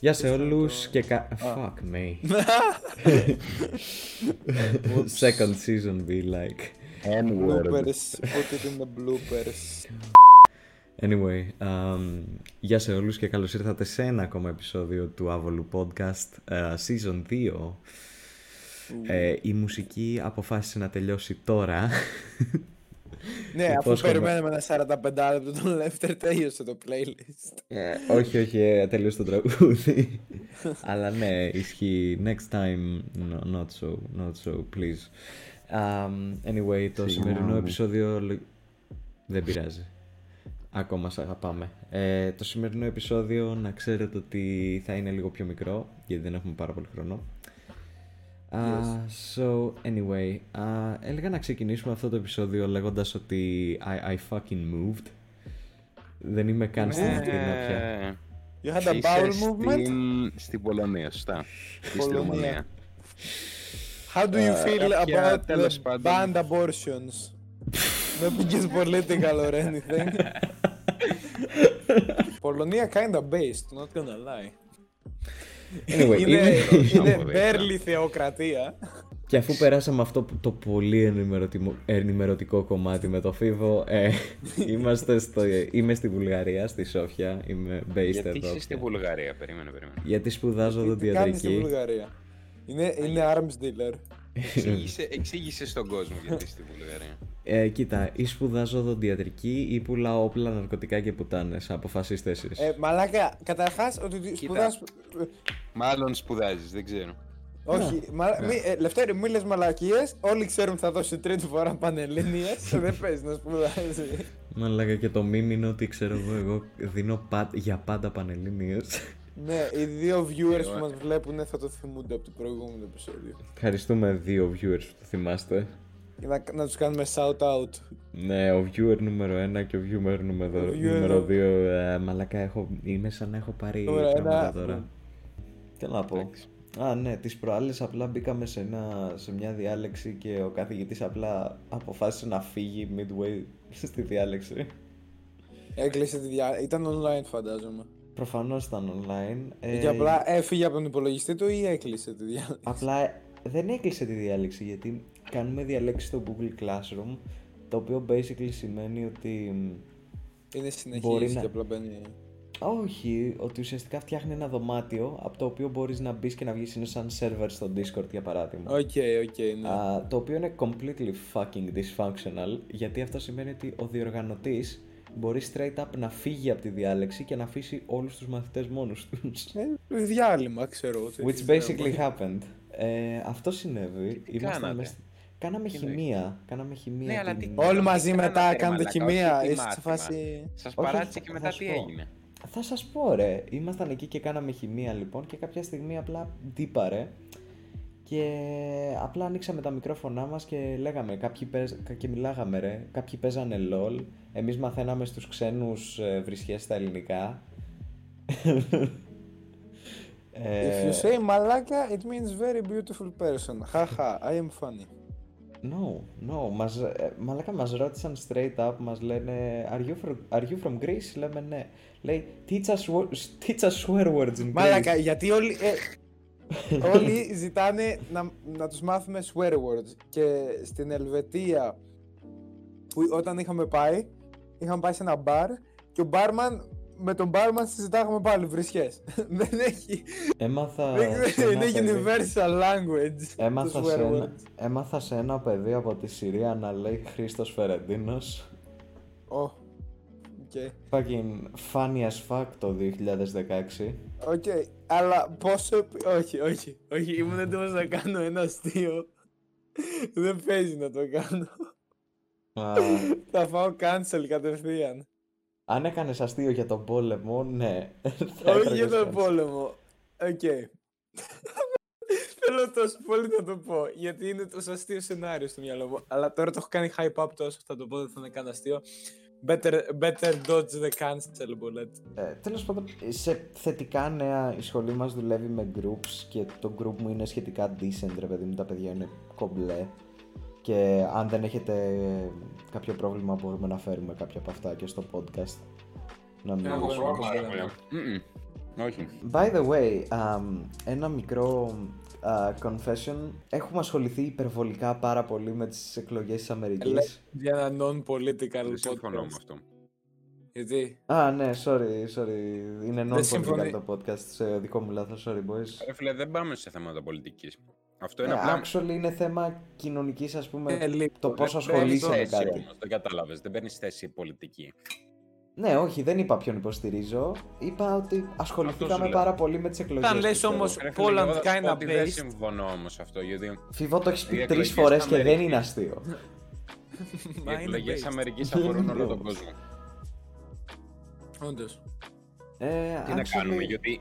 Γεια σε όλους και κα... Fuck me. Second season be like. N-word. Bloopers. Put it in the bloopers. Anyway, um, γεια σε όλους και καλώς ήρθατε σε ένα ακόμα επεισόδιο του Άβολου Podcast uh, Season 2. Ε, η μουσική αποφάσισε να τελειώσει τώρα. Ναι, αφού Υπόσχομαι. περιμέναμε ένα 45 λεπτό τον Lefter τέλειωσε το playlist. Ε, όχι, όχι, ε, τελείωσε το τραγούδι. Αλλά ναι, ισχύει. Next time, no, not so, not so, please. Um, anyway, το Συγγνώμη. σημερινό επεισόδιο... λο- Δεν πειράζει. Ακόμα σ' αγαπάμε. Ε, το σημερινό επεισόδιο να ξέρετε ότι θα είναι λίγο πιο μικρό, γιατί δεν έχουμε πάρα πολύ χρόνο. Uh, so, anyway, uh, έλεγα να ξεκινήσουμε αυτό το επεισόδιο λέγοντας ότι I, I fucking moved. Δεν είμαι καν στην Αθήνα πια. Ε, You had a είσαι bowel movement; Στην, στην Πολωνία, σωστά. Ή στην Πολωνία. Ομονία. How do you Ε, feel κάποια, about τέλος the πάντων. banned abortions? Δεν πήγες political or anything; Πολωνία kinda based, not gonna lie. Anyway, είναι είναι- είναι Άμα δεν barely θεοκρατία. Και αφού περάσαμε αυτό που- το πολύ ενημερωτημο- ενημερωτικό κομμάτι με το Φίβο, ε, είμαστε στο, είμαι στη Βουλγαρία, στη Σόφια, είμαι based Γιατί εδώ. είσαι στη Βουλγαρία, περίμενε, περίμενε. Γιατί σπουδάζω Τι κάνεις στη οδοντιατρική. Βουλγαρία; Είναι, είναι arms dealer. Εξήγησε, εξήγησε στον κόσμο γιατί στη Βουλγαρία. Ε, κοίτα, ή σπουδάζω οδοντιατρική ή πουλάω όπλα, ναρκωτικά και πουτάνες. Αποφασίστε εσείς. Ε, μαλάκα, καταρχάς ότι σπουδάς... Μάλλον σπουδάζεις, δεν ξέρω. Όχι, μα, μη, ε, Λευτέρη, μη λες μαλακίες, όλοι ξέρουν θα δώσει τρίτη φορά πανελλήνιες, δεν παίζει να σπουδάζει. Μαλάκα και το μήνυμα είναι ότι ξέρω εγώ, εγώ δίνω πα- για πάντα πανελλήνιες. Ναι, οι δύο viewers που μας βλέπουν θα το θυμούνται από το προηγούμενο επεισόδιο. Ευχαριστούμε δύο viewers που το θυμάστε. Και να, να τους κάνουμε shout out. Ναι, ο viewer νούμερο 1 και ο viewer νούμερο, Ο viewer νούμερο νο- 2. μαλακά, έχω, είμαι σαν να έχω πάρει Νούμερο πράγματα ένα. τώρα. Τι να πω. Εντάξει. Α, ναι, τις προάλλες απλά μπήκαμε σε, ένα, σε μια διάλεξη και ο καθηγητής απλά αποφάσισε να φύγει midway στη διάλεξη. Έκλεισε τη διά... Ήταν online φαντάζομαι. Προφανώς ήταν online. ε, και απλά έφυγε από τον υπολογιστή του ή έκλεισε τη διάλεξη; Απλά ε, δεν έκλεισε τη διάλεξη γιατί κάνουμε διαλέξεις στο Google Classroom το οποίο basically σημαίνει ότι Είναι συνεχής Μπορεί να- και απλά μπαίνει... Όχι, ότι ουσιαστικά φτιάχνει ένα δωμάτιο από το οποίο μπορείς να μπεις και να βγεις είναι σαν server στο Discord για παράδειγμα. OK, OK, ναι. Α, το οποίο είναι completely fucking dysfunctional γιατί αυτό σημαίνει ότι ο διοργανωτής μπορεί straight up να φύγει από τη διάλεξη και να αφήσει όλους τους μαθητές μόνους τους. Ε, διάλειμμα, ξέρω. εγώ, τι Which ξέρω. basically happened. Ε, αυτό συνέβη. Ήμασταν κάνατε; μες- Κάναμε Τι χημεία. Κάναμε χημεία. Ναι, αλλά την- τι- Όλοι μαζί Τι μετά κάνατε, ρε κάνετε μαλάκα, χημεία. όχι τι Είστε σε μάθημα. φάση. Σας Όχι, παράτησε θα- και θα μετά σου τι πω. έγινε; Θα σας πω ρε, ήμασταν εκεί και κάναμε χημεία λοιπόν και κάποια στιγμή απλά ντύπαρε και απλά ανοίξαμε τα μικρόφωνά μας και λέγαμε κάποιοι παίζ... και μιλάγαμε ρε, κάποιοι παίζανε LOL, εμείς μαθαίναμε στους ξένους ε, βρισιές στα ελληνικά. If you say μαλάκα, it means very beautiful person. Χαχα, I am funny. No, no, μας, ε, μαλάκα μας ρώτησαν straight up, μας λένε are you, from, are you from Greece, λέμε ναι. Λέει teach us, wo- teach us swear words in Greece. Μαλάκα, γιατί όλοι, ε, όλοι ζητάνε να, να τους μάθουμε swear words και στην Ελβετία που όταν είχαμε πάει, είχαμε πάει σε ένα μπαρ και ο μπάρμαν με τον μπάρμαν συζητάγαμε πάλι βρισιές. Δεν έχει, Έμαθα δεν σε ξέρω, ένα είναι παιδί- universal language. Έμαθα το σε, swear ένα, words. έμαθα σε ένα παιδί από τη Συρία να λέει Χρήστος Φερεντίνος. Oh, OK. Fucking funny as fuck το 2016. Οκ, αλλά πόσο. επι- Όχι, όχι, όχι. Ήμουν έτοιμος να κάνω ένα αστείο. Δεν παίζει να το κάνω. Α, Θα φάω cancel κατευθείαν. αν έκανες αστείο για τον πόλεμο, ναι. θα όχι έτρωγες για τον cancel. πόλεμο. Οκ. Θέλω τόσο πολύ να το πω. Γιατί είναι τόσο αστείο σενάριο στο μυαλό μου. Αλλά τώρα το έχω κάνει hype up τόσο. Θα το πω, δεν θα είναι καν αστείο. Better, better dodge the cancel bullet. Ε, τέλος πάντων, σε θετικά νέα η σχολή μας δουλεύει με groups και το group μου είναι σχετικά decent, ρε παιδί μου, τα παιδιά είναι κομπλέ. Και αν δεν έχετε κάποιο πρόβλημα μπορούμε να φέρουμε κάποια από αυτά και στο podcast. Να μην Εγώ μιλήσουμε. έχω Πάρα πολύ. Μμμ. Όχι. By the way, um, ένα μικρό uh, confession. Έχουμε ασχοληθεί υπερβολικά πάρα πολύ με τις εκλογές της Αμερικής. Για ένα non-political Δεν συμφωνώ με podcast. αυτό. Γιατί; Α, ναι, sorry, sorry. Είναι non-political συμφωνεί. το podcast. Σε δικό μου λάθος, sorry boys. Ρε φίλε, δεν πάμε σε θέματα πολιτικής. Αυτό είναι Ε, απλά actually είναι θέμα κοινωνικής, ας πούμε, Ε, λίγο. το πώς Δεν ασχολείσαι με θέση κάτι. όμως, δεν κατάλαβες, δεν παίρνεις θέση πολιτική. Ναι, όχι, δεν είπα ποιον υποστηρίζω. Είπα ότι Αυτό ασχοληθήκαμε σου λέω. πάρα πολύ με τις εκλογές. Όταν λες πιστεύω. όμως- Ρε φίλε, Poland εγώ kinda ότι δεν based. συμφωνώ όμως σε αυτό, γιατί Φίβο το έχεις Οι πει τρεις εκλογές φορές της και δεν Αμερικής. είναι αστείο. οι Μα είναι εκλογές της based. Αμερικής αφορούν όλο τον Όντως. κόσμο. Όντως. Ε, Τι να actually, κάνουμε, γιατί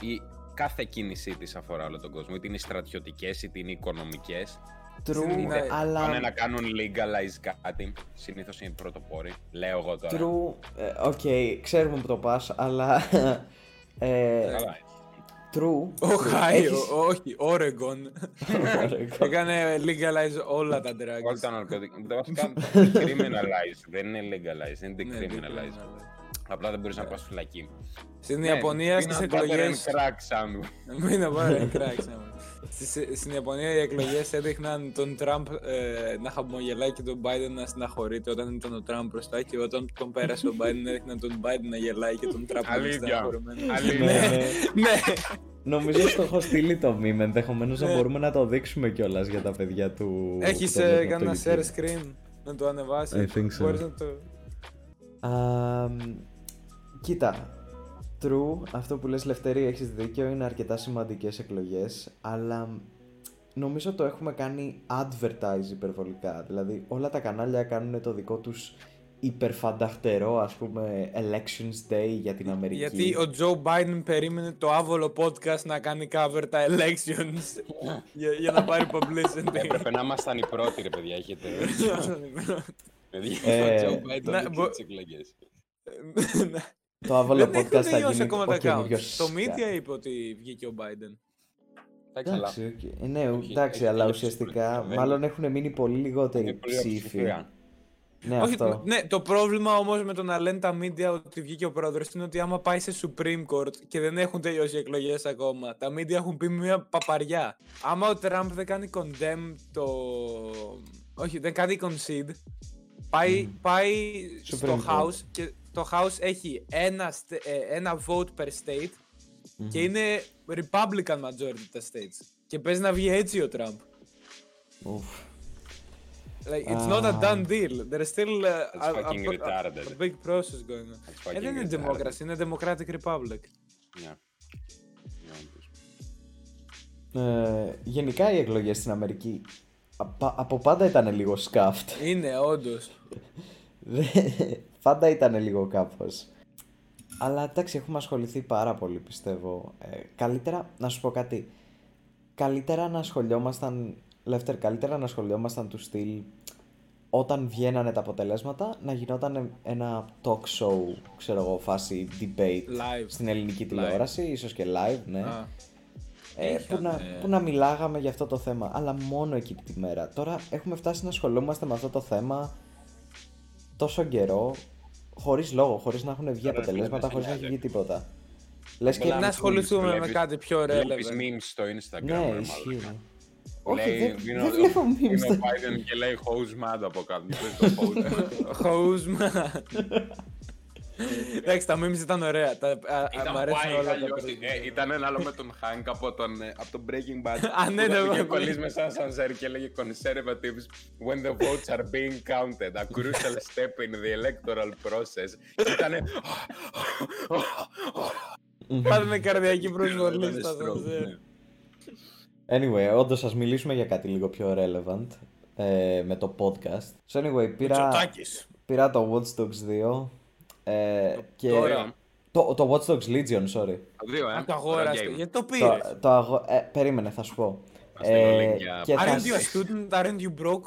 η κάθε κίνησή της αφορά όλο τον κόσμο. Είτε είναι στρατιωτικές, είτε είναι οικονομικές. True, Είναι- αλλά. Πάνε να κάνουν legalize κάτι. Συνήθως είναι οι πρωτοπόροι. Λέω εγώ τώρα. True, ε, οκ, ξέρουμε που το πας, αλλά. ε, Καλά. true. Οχάιο, Έχεις- όχι, Oregon. Oregon. Έκανε legalize όλα τα Όλα drugs. τα ναρκωτικά. Βασικά, decriminalize. Δεν είναι legalize, είναι Ναι, decriminalize. Απλά δεν μπορείς να πας φυλακή. Στην Ναι, Ιαπωνία στις peanut butter and εκλογές... crack sandwich. Μην να πάρει κράξ. Στις- Στην Ιαπωνία οι εκλογές έδειχναν τον Τραμπ ε, να χαμογελάει και τον Biden να στεναχωρείται όταν ήταν ο Τραμπ μπροστά και όταν τον πέρασε ο Biden έδειχναν τον Biden να γελάει και τον Τραμπ να είναι Αλήθεια. στεναχωρημένο. Αλήθεια. Ναι, ναι. Ναι, Νομίζω ότι το έχω στείλει το meme. Ενδεχομένως να Ναι. μπορούμε να το δείξουμε κιόλας για τα παιδιά του. έχεις που το ε, βλέπουν από κανένα το share YouTube. screen να το ανεβάσεις. I think so. Μπορείς να το... Αμ, κοίτα, true, αυτό που λες Λευτέρη έχεις δίκιο, είναι αρκετά σημαντικές εκλογές, αλλά νομίζω το έχουμε κάνει advertise υπερβολικά, δηλαδή όλα τα κανάλια κάνουν το δικό τους υπερφανταχτερό ας πούμε elections day για την Αμερική. Γιατί ο Joe Biden περίμενε το άβολο podcast να κάνει cover τα elections για, για να πάρει publicity. Έπρεπε να ήμασταν οι πρώτοι, ρε παιδιά. Έχετε. Παιδιά, Ε, ο Joe Biden να- δείξει μπο- τις εκλογές. Το άβολο Δεν podcast έχουν θα τελειώσει γίνει ακόμα ο τα accounts. καινούριος Το Sky. media είπε ότι βγήκε ο Biden. Εντάξει, αλλά Εντάξει, οκ. Ε, ναι, Όχι, εντάξει, έχει αλλά τελειώσει ουσιαστικά πολιτικά, δεν- μάλλον έχουν μείνει πολύ είναι λιγότεροι πολύ ψήφοι. ψηφία. Ναι, Όχι, αυτό. ναι, το πρόβλημα όμως με το να λένε τα media ότι βγήκε ο πρόεδρος είναι ότι άμα πάει σε Supreme Court και δεν έχουν τελειώσει οι εκλογές ακόμα, τα media έχουν πει μια παπαριά. Άμα ο Τραμπ δεν κάνει condemn το. Όχι, δεν κάνει concede, πάει, πάει στο Supreme Court. House και το House έχει ένα, στε- ε, ένα vote per state και είναι Republican majority τα states. Και παίζει να βγει έτσι ο Τραμπ. Ουφ. Like, it's not a done deal. There's still uh, That's a, a, fucking a- retarded. a big process going on. That's Ε, δεν fucking είναι retarded. democracy, είναι Democratic Republic. Ναι. Ναι, όντως. Ε, γενικά οι εκλογές στην Αμερική απα- από πάντα ήταν λίγο σκάφτ. Είναι, όντω. Πάντα ήταν λίγο κάπως. Αλλά εντάξει, έχουμε ασχοληθεί πάρα πολύ πιστεύω. Ε, καλύτερα, να σου πω κάτι. Καλύτερα να ασχολιόμασταν, Λεύτερ, καλύτερα να ασχολιόμασταν του στυλ όταν βγαίνανε τα αποτελέσματα να γινόταν ένα talk show, ξέρω εγώ, φάση debate Live. στην ελληνική τηλεόραση, ίσως και live, ναι. Α, Ε, που, να, Είχανε. που να μιλάγαμε για αυτό το θέμα, αλλά μόνο εκείνη τη μέρα. Τώρα έχουμε φτάσει να ασχολούμαστε με αυτό το θέμα τόσο καιρό, χωρίς λόγο, χωρίς να έχουν βγει Τώρα, αποτελέσματα, φίλε, χωρίς να δεν έχει βγει τίποτα. Λες και... Πολλά να memes ασχοληθούμε με βλέπεις- κάτι πιο Βλέπεις relevant. memes στο Instagram, Ναι, ρε ισχύει. μαλάκα. ναι. Όχι, Λέει, δεν, είναι δεν ο- βλέπω memes. Είναι ο στο- Biden και λέει hose mad από κάτω. Και παίζει το hose. Χαούσμα. Εντάξει, τα memes ήταν ωραία. Τα, α, α, Ήταν μ' αρέσουν πάει, όλα είχα τα λιώσει. Ε, Ήταν ένα άλλο με τον Hank από, τον, ε, από το Breaking Bad. Α, ναι, που ναι, ήταν ναι, και ναι. κολλής μέσα σαν σανσέρ και έλεγε conservatives when the votes are being counted, a crucial step in the electoral process. Ήτανε... Πάνε καρδιακή προσβολή Ήτανε στα stroke, σανσέρ. ναι. Anyway, όντως ας μιλήσουμε για κάτι λίγο πιο relevant ε, με το podcast. So anyway, πήρα, Τσοτάκης. πήρα το Watch Dogs 2 ε, και... Τώρα. Το, το Watch Dogs Legion, sorry. Το δύο, ε. Α, το Ωραίο αγόρασε. game. Γιατί το Το, πήρε. το αγο... ε, περίμενε, θα σου πω. Θα στείλω Ε, link για- και θα... Aren't you a student? Aren't you broke?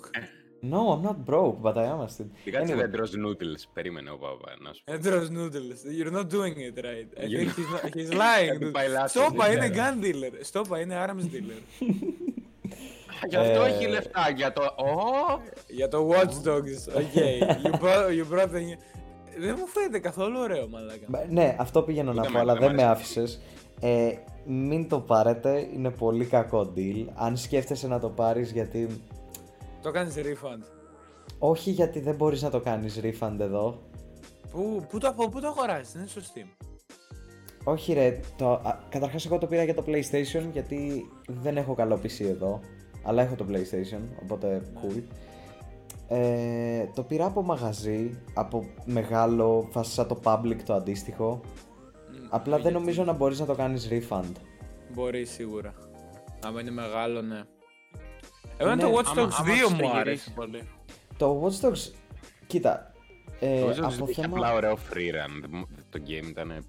No, I'm not broke, but I am a student. Τι κάτσε Anyway, δεν τρως noodles. Περίμενε ο Παπα, να σου πω. Έντρος noodles. You're not doing it right. I You think know. he's, not, he's lying. Κάτι dude. πάει λάθος, Στόπα δεν είναι ξέρω. gun dealer. Στόπα είναι arms dealer. Γι' αυτό Ε, έχει λεφτά, για το... Ω! Για το Watch Dogs. Okay. You brought, you brought the... δεν μου φαίνεται καθόλου ωραίο, μαλάκα. Μπα- Ναι, αυτό πήγαινα να Ούτε πω, εμένα, αλλά δεν δεν μ' με αρέσει. άφησες. Ε, μην το πάρετε, είναι πολύ κακό deal. Αν σκέφτεσαι να το πάρεις γιατί... Το κάνεις refund. Όχι γιατί δεν μπορείς να το κάνεις refund εδώ. Πού, πού, το, από πού το αγοράζεις, δεν είναι στο Steam. Όχι ρε, το, α, καταρχάς εγώ το πήρα για το PlayStation γιατί δεν έχω καλό PC εδώ. Αλλά έχω το PlayStation, οπότε cool. Ε, το πήρα από μαγαζί, από μεγάλο, φάση σαν το public το αντίστοιχο. Απλά δεν νομίζω να μπορείς να το κάνεις refund. Μπορεί σίγουρα. Άμα είναι μεγάλο, ναι. Εμένα Ναι, το Watch άμα- Dogs άμα 2 τους μου το άρεσε γυρίσει. πολύ. Το Watch Dogs, κοίτα, ε, Νομίζω από ότι είχε θέμα... απλά ωραίο free run. Το game ήταν.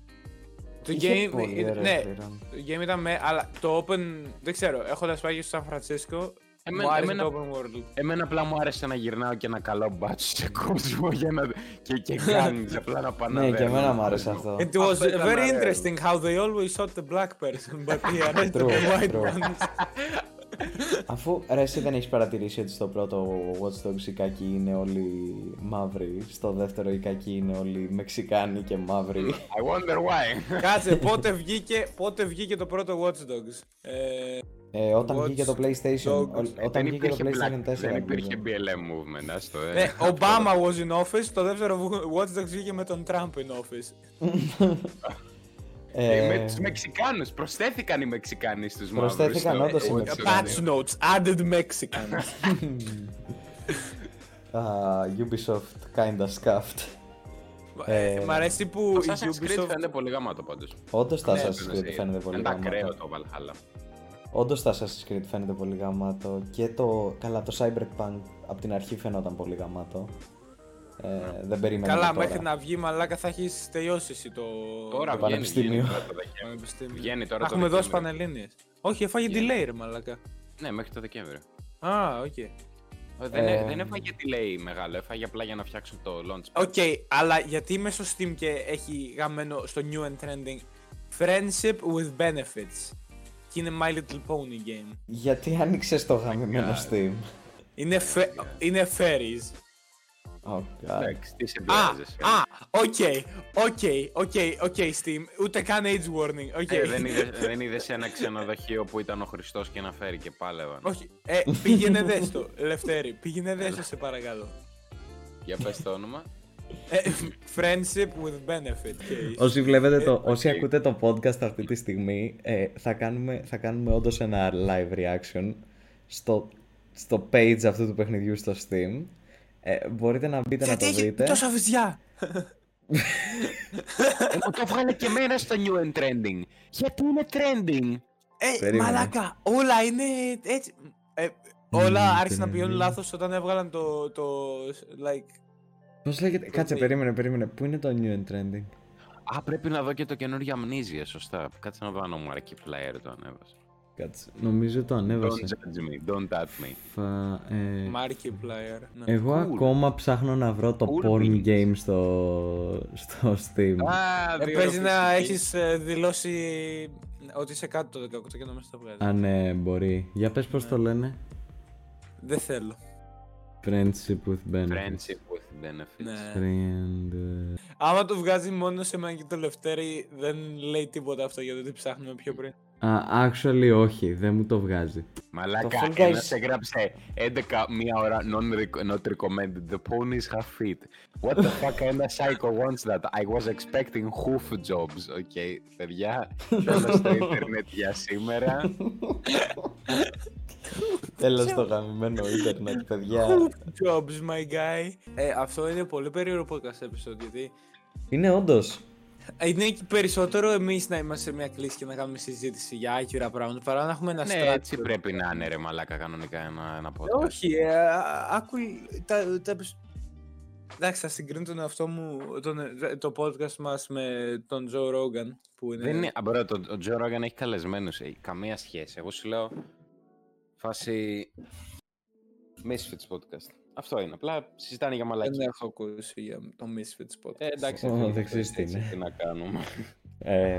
Το Είχε game, πολύ ήταν- ωραίο ναι, free run. το game ήταν με, αλλά το open, δεν ξέρω, έχοντας πάει και στο Σαν Φρανσίσκο, Εμένα- μου άρεσε εμένα- το open world. Εμένα απλά μου άρεσε να γυρνάω και ένα καλό μπάτσο σε κόσμο για να... και, και κάνεις απλά να πάνε Ναι, και εμένα μου άρεσε αυτό. It was Αυτό ήταν very ωραίο. interesting how they always shot the black person, but he arrested True, the white true. ones. Αφού ρε, εσύ δεν έχεις παρατηρήσει ότι στο πρώτο Watch Dogs οι κακοί είναι όλοι μαύροι, στο δεύτερο οι κακοί είναι όλοι Μεξικάνοι και μαύροι. I wonder why. Κάτσε, πότε βγήκε, πότε βγήκε το πρώτο Watch Dogs; Ε, Ε, όταν Watch βγήκε το PlayStation, Dogs. ο- Ε, όταν δεν βγήκε το υπήρχε, PlayStation 4. black, δεν υπήρχε νομίζω. BLM movement, ας το ε. ναι, Obama was in office, το δεύτερο Watch Dogs βγήκε με τον Trump in office. Ε, με Ε, τους Μεξικάνους, προσθέθηκαν οι Μεξικάνοι στους μαύρους. Προσθέθηκαν στο όντως οι Watch Dogs. Μεξικάνοι. Patch notes, added Mexicans. α, Ubisoft kinda scuffed. Ε, Ε, Μ' αρέσει που Το η Assassin's Creed Ubisoft... φαίνεται πολύ γαμάτο πάντως. Όντως τα Ναι, Assassin's Creed φαίνεται πολύ Είναι ακραίο γαμάτο. το Valhalla. Όντως τα Assassin's Creed φαίνεται πολύ γαμάτο. Και το, καλά, το Cyberpunk από την αρχή φαίνονταν πολύ γαμάτο. Ε, δεν περίμενα Καλά, το τώρα. μέχρι να βγει μαλάκα θα έχεις τελειώσει εσύ το. Τώρα Το βγαίνει, πανεπιστήμιο. βγαίνει τώρα το Δεκέμβριο. πανεπιστήμιο. Βγαίνει τώρα Να το έχουμε δώσει Δεκέμβριο. πανελλήνιες. Όχι, έφαγε Βγαίνει. delay ρε μαλάκα. Ναι, μέχρι το Δεκέμβριο. Α, οκ. Ε, Δεν, Ε, δεν έφαγε delay μεγάλο, έφαγε απλά για να φτιάξουν το launch. OK, αλλά γιατί είμαι στο Steam και έχει γαμημένο στο new and trending; Friendship with benefits. Και είναι My Little Pony game. Γιατί άνοιξες το γαμημένο God. Steam; Είναι, φε... είναι furries. Oh, God. Εντάξει, τι σε Α, πειράζει. α, OK, OK, OK, OK, Steam. Ούτε καν age warning. OK. Ε, δεν είδες, δεν είδες ένα ξενοδοχείο που ήταν ο Χριστός και ένα furry και πάλευαν. Όχι, ε, πήγαινε δες το, Λευτέρη. Πήγαινε δες το, σε παρακαλώ. Για πες το όνομα. Ε, friendship with benefits και. Όσοι, βλέπετε το, όσοι οκ. ακούτε το podcast αυτή τη στιγμή, ε, θα κάνουμε, θα κάνουμε όντως ένα live reaction στο, στο page αυτού του παιχνιδιού στο Steam. Ε, μπορείτε να μπείτε Γιατί να το έχει βρείτε. τόσα βυζιά. Ε, μου το βγάλε και εμένα στο new and trending. Γιατί είναι trending; Ε, Περίμενε. μαλάκα, όλα είναι έτσι. Ε, όλα Μ, άρχισαν να πηγαίνουν τρελή. λάθος όταν έβγαλαν το, το, like, Πώς λέγεται, κάτσε, τι; περίμενε, περίμενε. Πού είναι το new and trending; Α, πρέπει να δω και το καινούργιο αμνίζια, σωστά. Κάτσε να δω αν ο Markiplier το ανέβασε. Κάτσε, νομίζω το Don't ανέβασε. judge me, don't touch me. Φα, ε, Markiplier. Ναι. εγώ cool. ακόμα ψάχνω να βρω το Cool porn beans. game στο, στο Steam. Α, Ε, δύο παίζει να ρωτήσεις. έχεις ε, δηλώσει ότι είσαι κάτω των 18 και να μέσα το βγάζει. Α, ναι, μπορεί. Για πες πώς το λένε. Δεν θέλω. Friendship with benefits. Friendship with benefits. Ναι. Friend... ε, Άμα το βγάζει μόνο σε μένα και το Λευτέρη, δεν λέει τίποτα αυτό γιατί το ψάχνουμε πιο πριν. Α, actually όχι, δεν μου το βγάζει. Μαλάκα, Το Fall Guys- ένας έγραψε 11 μία ώρα non, not recommended. The ponies have feet. What the fuck, ένα psycho wants that. I was expecting hoof jobs. OK, παιδιά, τέλος στο ίντερνετ για σήμερα. Τέλος το γαμημένο ίντερνετ, παιδιά. Jobs, my guy. Ε, αυτό είναι πολύ περίεργο podcast episode γιατί Είναι όντως. Είναι και περισσότερο εμείς να είμαστε σε μια κλήση και να κάνουμε συζήτηση για άκυρα πράγματα παρά να έχουμε ένα ναι, structure. έτσι πρέπει να είναι ρε μαλάκα κανονικά ένα, ένα podcast. Όχι, ε, α- άκου τα, τα, Εντάξει, θα συγκρίνω τον εαυτό μου, τον, το podcast μας με τον Joe Rogan που είναι... Δεν είναι, α, bro, το, ο Joe Rogan έχει καλεσμένους, ε, καμία σχέση. Εγώ σου λέω, φάση Misfits podcast. Αυτό είναι, απλά συζητάνε για Δεν μαλακίες. έχω ακούσει για το Misfits podcast. Ε, εντάξει, Ω, φίλε, δεν ξέρεις έτσι, τι είναι. τι να κάνουμε. Ε,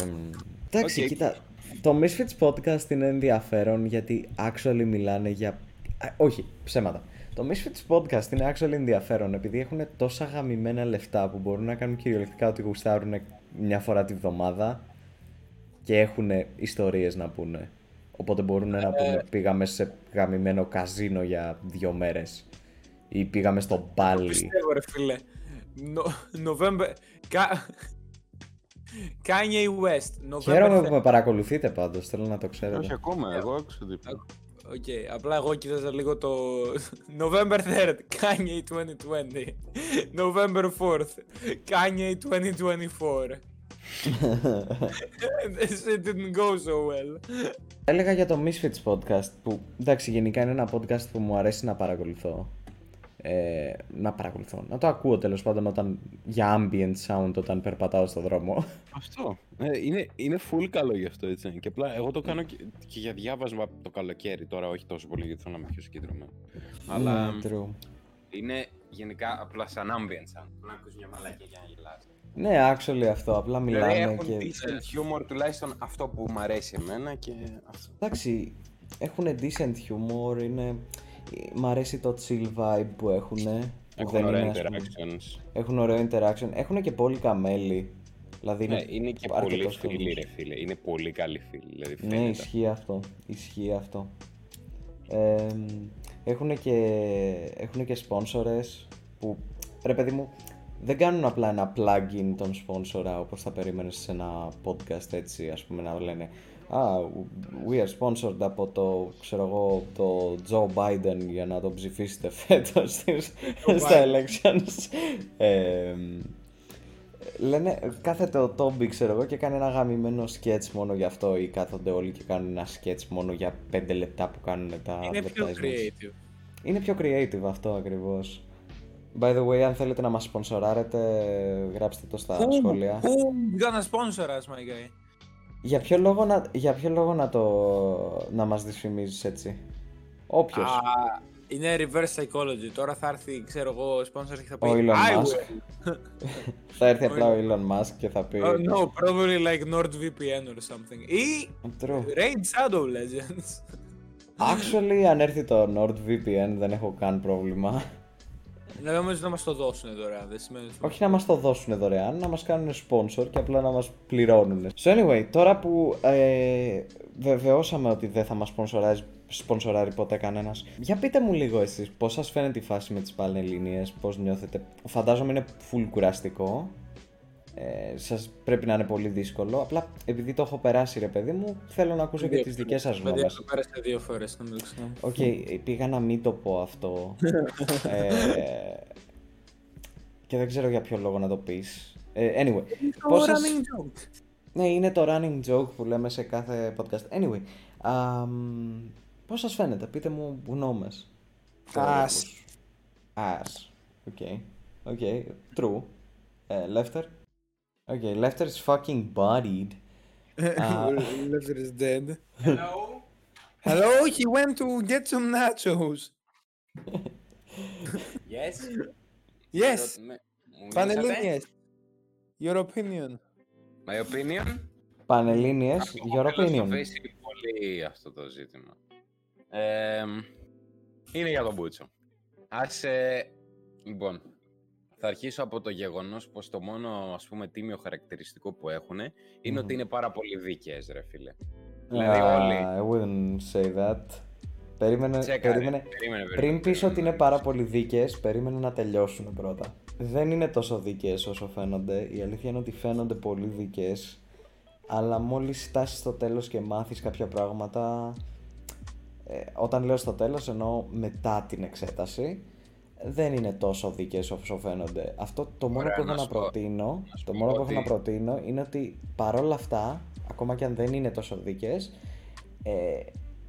εντάξει, Οκ. κοίτα. Το Misfits podcast είναι ενδιαφέρον γιατί actually μιλάνε για. Α, όχι, ψέματα. Το Misfits Podcast είναι actually ενδιαφέρον επειδή έχουν τόσα γαμημένα λεφτά που μπορούν να κάνουν κυριολεκτικά ό,τι γουστάρουν μια φορά τη βδομάδα και έχουν ιστορίες να πούνε. Οπότε μπορούν να πούνε πήγαμε σε γαμημένο καζίνο για δύο μέρες ή πήγαμε στο Μπάλι. Πιστεύω ρε φίλε. No- November... Κα... Kanye West. November Χαίρομαι που 3rd. με παρακολουθείτε πάντως, θέλω να το Όχι ξέρετε. ακόμα, εγώ άκουσα τίποτα. Οκ, απλά εγώ κοίταζα λίγο το November 3rd, Kanye 2020. November 4th, Kanye 2024. This shit didn't go so well. Έλεγα για το Misfits podcast που εντάξει γενικά είναι ένα podcast που μου αρέσει να παρακολουθώ. Ε, να παρακολουθώ, να το ακούω τέλος πάντων όταν, για ambient sound όταν περπατάω στο δρόμο. Αυτό. Ε, είναι, είναι full καλό γι' αυτό, έτσι. Και απλά εγώ το κάνω και, και για διάβασμα το καλοκαίρι. Τώρα όχι τόσο πολύ γιατί θέλω να είμαι πιο συγκεντρωμένο. Αλλά Ναι, true. είναι γενικά απλά σαν ambient sound. Να ακούς μια μαλακία για να γελάς. Ναι, actually αυτό, απλά Δηλαδή μιλάμε έχουν και... decent humor τουλάχιστον αυτό που μου αρέσει εμένα και αυτό. Εντάξει, έχουν decent humor, είναι... Μ' αρέσει το chill vibe που έχουν. Έχουν ωραία interactions. Έχουν ωραίο interaction. Έχουν και πόλικα μέλη. Δηλαδή Ναι, είναι και αρκετός πολύ φίλοι κόσμος. ρε φίλε. Είναι πολύ καλοί φίλοι. Δηλαδή Ναι, φαίνεται. ισχύει αυτό. Ισχύει αυτό. Ε, έχουν και, έχουν και sponsors που, ρε παιδί μου, δεν κάνουν απλά ένα plugin τον sponsor όπως θα περίμενες σε ένα podcast έτσι, ας πούμε να λένε Α, we are sponsored από το, ξέρω εγώ, το Joe Biden για να τον ψηφίσετε φέτος στις- στα elections. Ε, λένε, κάθεται ο Τόμπι, ξέρω εγώ, και κάνει ένα γαμημένο sketch μόνο για αυτό ή κάθονται όλοι και κάνουν ένα sketch μόνο για 5 λεπτά που κάνουν τα Είναι πιο advertisements. creative. Είναι πιο creative αυτό ακριβώς. By the way, αν θέλετε να μας σπονσοράρετε, γράψτε το στα σχόλια. Who gonna sponsor us, my guy? Για ποιο λόγο να, για ποιο λόγο να, το, να μας δυσφημίζεις έτσι; Όποιος. Α, είναι reverse psychology. Τώρα θα έρθει, ξέρω εγώ, ο sponsor και θα πει Ο Elon I Musk. will. Θα έρθει απλά ο Elon Musk και θα πει... Oh, no, probably like NordVPN or something. Ή True. Raid Shadow Legends. Actually, αν έρθει το NordVPN δεν έχω καν πρόβλημα. Να νομίζω να μας το δώσουν τώρα, δεν σημαίνει ότι... Όχι να μας το δώσουν δωρεάν, να μας κάνουν sponsor και απλά να μας πληρώνουν. So anyway, τώρα που ε, βεβαιώσαμε ότι δεν θα μας σπονσοράρει, σπονσοράρει ποτέ κανένας, για πείτε μου λίγο εσείς πώς σας φαίνεται η φάση με τις Πανελλήνιες, πώς νιώθετε; Φαντάζομαι είναι full κουραστικό, ε, σας πρέπει να είναι πολύ δύσκολο, απλά επειδή το έχω περάσει ρε παιδί μου, θέλω να ακούσω και τις δικές σας Παιδιά, γνώμες. το πέρασε δύο φορές, να μιλήσω. Οκ, πήγα να μην το πω αυτό. ε, και δεν ξέρω για ποιο λόγο να το πεις. Ε, anyway, πώς σας- joke. ναι, είναι το running joke που λέμε σε κάθε podcast. Anyway, αμ, πώς σας φαίνεται, πείτε μου γνώμες. Ας. As. Οκ. Οκ. True. Ε, Lefter. Okay, Lefter is fucking bodied. Lefter is dead. Hello? Hello, he went to get some nachos. Yes. Yes, Ναι. Μου μιλήσατε? Πανελλήνιες. Your opinion. My opinion. Πανελλήνιες, your Θέλω στο opinion. Facebook πολύ αυτό το ζήτημα. Ε, είναι για τον Μπούτσο. Ας, ε, λοιπόν, θα αρχίσω από το γεγονός πως το μόνο ας πούμε τίμιο χαρακτηριστικό που έχουν είναι ότι είναι πάρα πολύ δίκαιες ρε φίλε. Δηλαδή όλοι. I wouldn't say that. Περίμενε, Τσέκαρε, περίμενε. περίμενε, Πριν περίμενε, πεις ότι είναι περίμενε. πάρα πολύ δίκαιες, περίμενε να τελειώσουν πρώτα. Δεν είναι τόσο δίκαιες όσο φαίνονται. Η αλήθεια είναι ότι φαίνονται πολύ δίκαιες. Αλλά μόλις φτάσεις στο τέλος και μάθεις κάποια πράγματα... Ε, όταν λέω στο τέλος εννοώ μετά την εξέταση. Δεν είναι τόσο δίκαιες όσο φαίνονται. Αυτό το μόνο Ωραία, που έχω να να σου πω- προτείνω, να σου το πω μόνο που έχω ότι- να προτείνω είναι ότι παρόλα αυτά, ακόμα και αν δεν είναι τόσο δίκαιες, ε,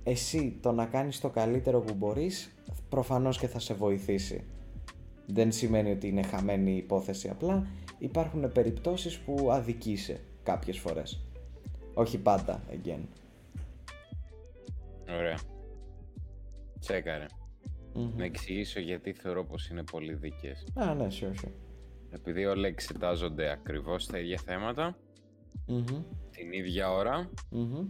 εσύ το να κάνεις το καλύτερο που μπορείς προφανώς και θα σε βοηθήσει. Δεν σημαίνει ότι είναι χαμένη η υπόθεση απλά. Υπάρχουν περιπτώσεις που αδικείσαι κάποιες φορές. Όχι πάντα, again. Ωραία. Τσέκαρε. Μμμ. Να εξηγήσω γιατί θεωρώ πως είναι πολύ δίκαιες. Α, ναι, sure, sure. Επειδή όλα εξετάζονται ακριβώς τα ίδια θέματα, Μμμ. την ίδια ώρα Μμμ.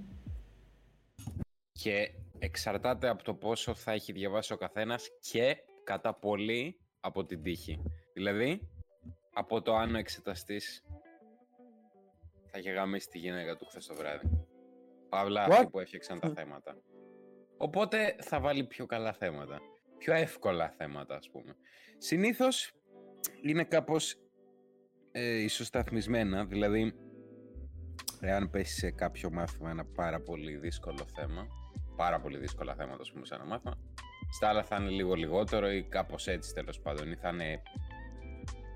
και εξαρτάται από το πόσο θα έχει διαβάσει ο καθένας και κατά πολύ από την τύχη. Δηλαδή, από το αν ο εξεταστής θα είχε γαμίσει τη γυναίκα του χθες το βράδυ. Παύλα, What? αυτοί που έφτιαξαν τα θέματα. Οπότε θα βάλει πιο καλά θέματα. Πιο εύκολα θέματα, ας πούμε. Συνήθως είναι κάπως ε, ισοσταθμισμένα, δηλαδή εάν πέσει σε κάποιο μάθημα ένα πάρα πολύ δύσκολο θέμα, πάρα πολύ δύσκολα θέματα, ας πούμε, σε ένα μάθημα, στα άλλα θα είναι λίγο λιγότερο ή κάπως έτσι τέλος πάντων, ή θα είναι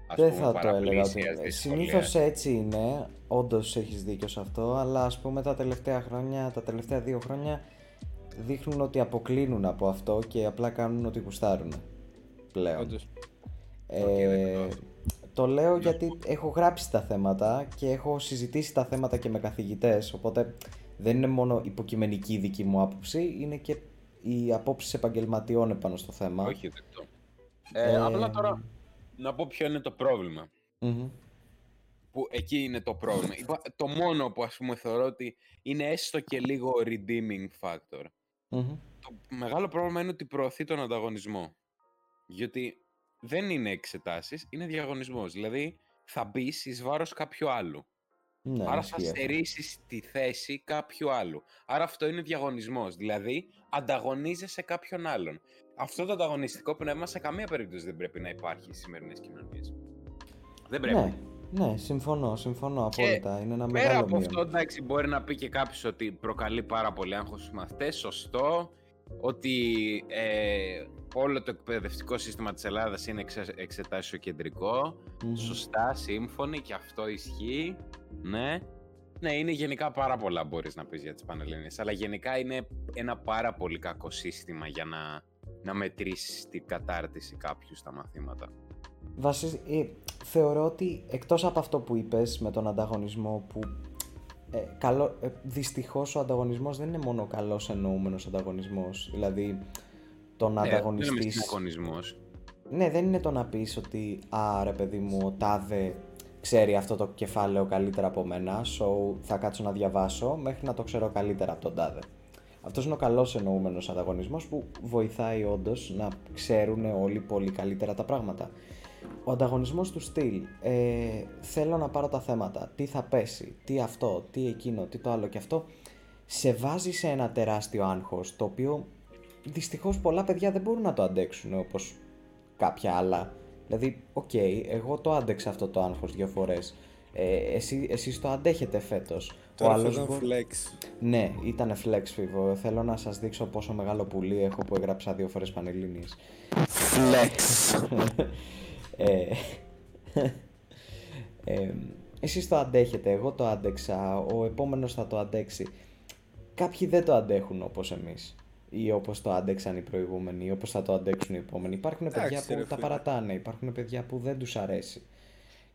ας Δεν πούμε θα το έλεγα παραπλήσιας ότι. δυσκολίας. Συνήθως έτσι είναι. Όντως έχεις δίκιο σε αυτό. Αλλά ας πούμε τα τελευταία χρόνια, τα τελευταία δύο χρόνια δείχνουν ότι αποκλίνουν από αυτό και απλά κάνουν ότι γουστάρουν. Πλέον. Όντως. Ε, Οκ, δεκτό. το λέω γιατί έχω γράψει τα θέματα και έχω συζητήσει τα θέματα και με καθηγητές οπότε δεν είναι μόνο υποκειμενική η δική μου άποψη είναι και οι απόψεις επαγγελματιών επάνω στο θέμα. Όχι, δεκτό. Ε, Ε, απλά τώρα να πω ποιο είναι το πρόβλημα. Μμμ. Που εκεί είναι το πρόβλημα. Υπά- Το μόνο που ας πούμε θεωρώ ότι είναι έστω και λίγο redeeming factor. Μμμ. Το μεγάλο πρόβλημα είναι ότι προωθεί τον ανταγωνισμό. Γιατί δεν είναι εξετάσεις, είναι διαγωνισμός. Δηλαδή θα μπεις εις βάρος κάποιου άλλου. Ναι, Άρα ισχύει θα αυτό. στερήσεις τη θέση κάποιου άλλου. Άρα αυτό είναι διαγωνισμός. Δηλαδή ανταγωνίζεσαι κάποιον άλλον. Αυτό το ανταγωνιστικό πνεύμα σε καμία περίπτωση δεν πρέπει να υπάρχει στις σημερινές κοινωνίες. Δεν πρέπει. Ναι, ναι, συμφωνώ, συμφωνώ Και απόλυτα. Είναι ένα Πέρα μεγάλο από μείον. αυτό, εντάξει, μπορεί να πει και κάποιος ότι προκαλεί πάρα πολύ άγχος στους μαθητές, σωστό. Ότι ε, όλο το εκπαιδευτικό σύστημα της Ελλάδας είναι εξε, εξετάσιο-κεντρικό. Μμμ. Σωστά, σύμφωνοι και αυτό ισχύει. Ναι. Ναι, είναι γενικά πάρα πολλά μπορείς να πεις για τις Πανελλήνιες, αλλά γενικά είναι ένα πάρα πολύ κακό σύστημα για να, να μετρήσεις την κατάρτιση κάποιου στα μαθήματα. Βασι... ε, θεωρώ ότι εκτός από αυτό που είπες με τον ανταγωνισμό που ε, καλό, ε, δυστυχώς ο ανταγωνισμός δεν είναι μόνο καλός εννοούμενος ανταγωνισμός. Δηλαδή τον Ναι, δεν είναι ανταγωνιστής συναγωνισμός. ναι δεν είναι το να πεις ότι α ρε παιδί μου ο τάδε ξέρει αυτό το κεφάλαιο καλύτερα από μένα so θα κάτσω να διαβάσω μέχρι να το ξέρω καλύτερα από τον τάδε αυτός είναι ο καλός εννοούμενος ανταγωνισμός που βοηθάει όντως να ξέρουν όλοι πολύ καλύτερα τα πράγματα ο ανταγωνισμός του στυλ. Ε, θέλω να πάρω τα θέματα. Τι θα πέσει, τι αυτό, τι εκείνο, τι το άλλο και αυτό. Σε βάζει σε ένα τεράστιο άγχος, το οποίο δυστυχώς πολλά παιδιά δεν μπορούν να το αντέξουν όπως κάποια άλλα. Δηλαδή, οκ, εγώ το άντεξα αυτό το άγχος δύο φορές. Ε, εσύ, εσείς το αντέχετε φέτος. Τώρα ο αυτό άλλος ήταν μπο- flex. ναι, ήταν flex Φοίβο. Θέλω να σας δείξω πόσο μεγάλο πουλί έχω που έγραψα δύο φορές πανελλήνιες. Flex. ε, ε, εσείς το αντέχετε, εγώ το άντεξα, ο επόμενος θα το αντέξει. Κάποιοι δεν το αντέχουν όπως εμείς ή όπως το άντεξαν οι προηγούμενοι ή όπως θα το αντέξουν οι επόμενοι. Υπάρχουν Εντάξει, παιδιά που ρε τα φίλε. παρατάνε, υπάρχουν παιδιά που δεν τους αρέσει.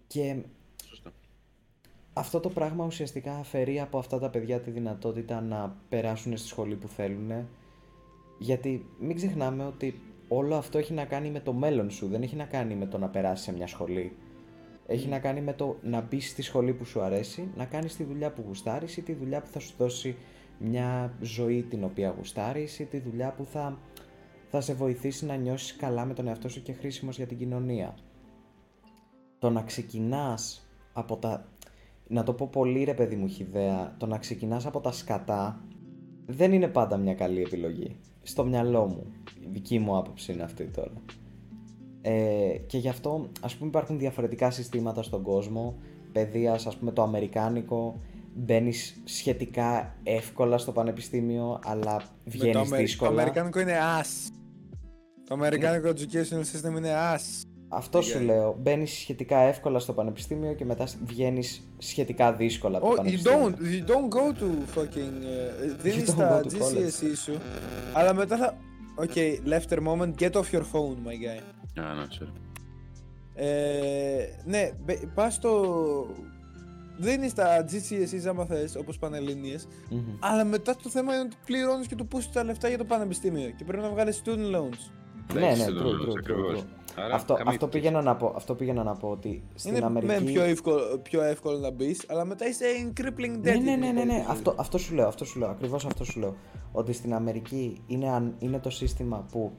Και Σωστό. αυτό το πράγμα ουσιαστικά αφαιρεί από αυτά τα παιδιά τη δυνατότητα να περάσουν στη σχολή που θέλουν. Γιατί μην ξεχνάμε ότι όλο αυτό έχει να κάνει με το μέλλον σου, δεν έχει να κάνει με το να περάσεις σε μια σχολή. Έχει να κάνει με το να μπεις στη σχολή που σου αρέσει, να κάνεις τη δουλειά που γουστάρεις ή τη δουλειά που θα σου δώσει μια ζωή την οποία γουστάρεις ή τη δουλειά που θα, θα σε βοηθήσει να νιώσεις καλά με τον εαυτό σου και χρήσιμος για την κοινωνία. Το να ξεκινάς από τα... Να το πω πολύ ρε παιδί μου χιδέα, το να ξεκινάς από τα σκατά δεν είναι πάντα μια καλή επιλογή. Στο μυαλό μου. Η δική μου άποψη είναι αυτή τώρα. Ε, και γι' αυτό ας πούμε υπάρχουν διαφορετικά συστήματα στον κόσμο παιδείας, ας πούμε το αμερικάνικο μπαίνεις σχετικά εύκολα στο πανεπιστήμιο αλλά Με το, βγαίνεις Αμερι- το δύσκολα αμερικάνικο είναι ass. Το αμερικάνικο education system είναι ass. Αυτό σου Okay. λέω μπαίνεις σχετικά εύκολα στο πανεπιστήμιο και μετά βγαίνεις σχετικά δύσκολα από το Oh, you πανεπιστήμιο don't, you don't go to fucking... Uh, δίνεις don't τα go to college. GCSE σου, αλλά μετά θα... Okay, left a moment, get off your phone, my guy. Α, ναι, sorry. Ε, ναι, μπε- πας στο... Δίνεις τα GCSE άμα θες, όπως πανελλήνιες, Μμμ. αλλά μετά το θέμα είναι ότι πληρώνεις και του πούσεις τα λεφτά για το πανεπιστήμιο και πρέπει να βγάλεις student loans. Ναι, ναι, Εντάξει, true, το λέω, true, true, ακριβώς. true. Άρα, Αυτό, καμία αυτό, τύχη. πήγαινα να πω, αυτό πήγαινα να πω ότι στην είναι Αμερική... μεν πιο εύκολο, πιο εύκολο να μπεις, αλλά μετά είσαι in crippling debt. Ναι, ναι, την ναι, ναι, ναι. υπόλοιπη Αυτό, αυτό σου λέω, αυτό σου λέω, ακριβώς αυτό σου λέω. Ότι στην Αμερική είναι, αν- είναι το σύστημα που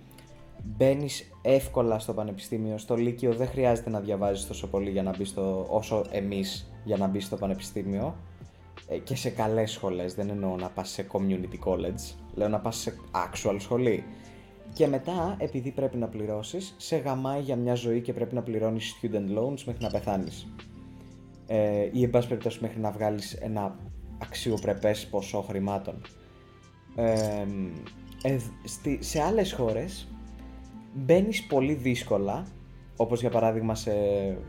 Μπαίνεις εύκολα στο πανεπιστήμιο. Στο Λύκειο δεν χρειάζεται να διαβάζεις τόσο πολύ για να μπεις στο. όσο εμείς για να μπεις στο πανεπιστήμιο. Ε, και σε καλές σχολές. Δεν εννοώ να πας σε community college. Λέω να πας σε actual σχολή. Και μετά, επειδή πρέπει να πληρώσεις, σε γαμάει για μια ζωή και πρέπει να πληρώνεις student loans μέχρι να πεθάνεις. Ε, ή εν πάση περιπτώσει μέχρι να βγάλεις ένα αξιοπρεπές ποσό χρημάτων. Ε, ε, στη, σε άλλες χώρες μπαίνεις πολύ δύσκολα, όπως για παράδειγμα σε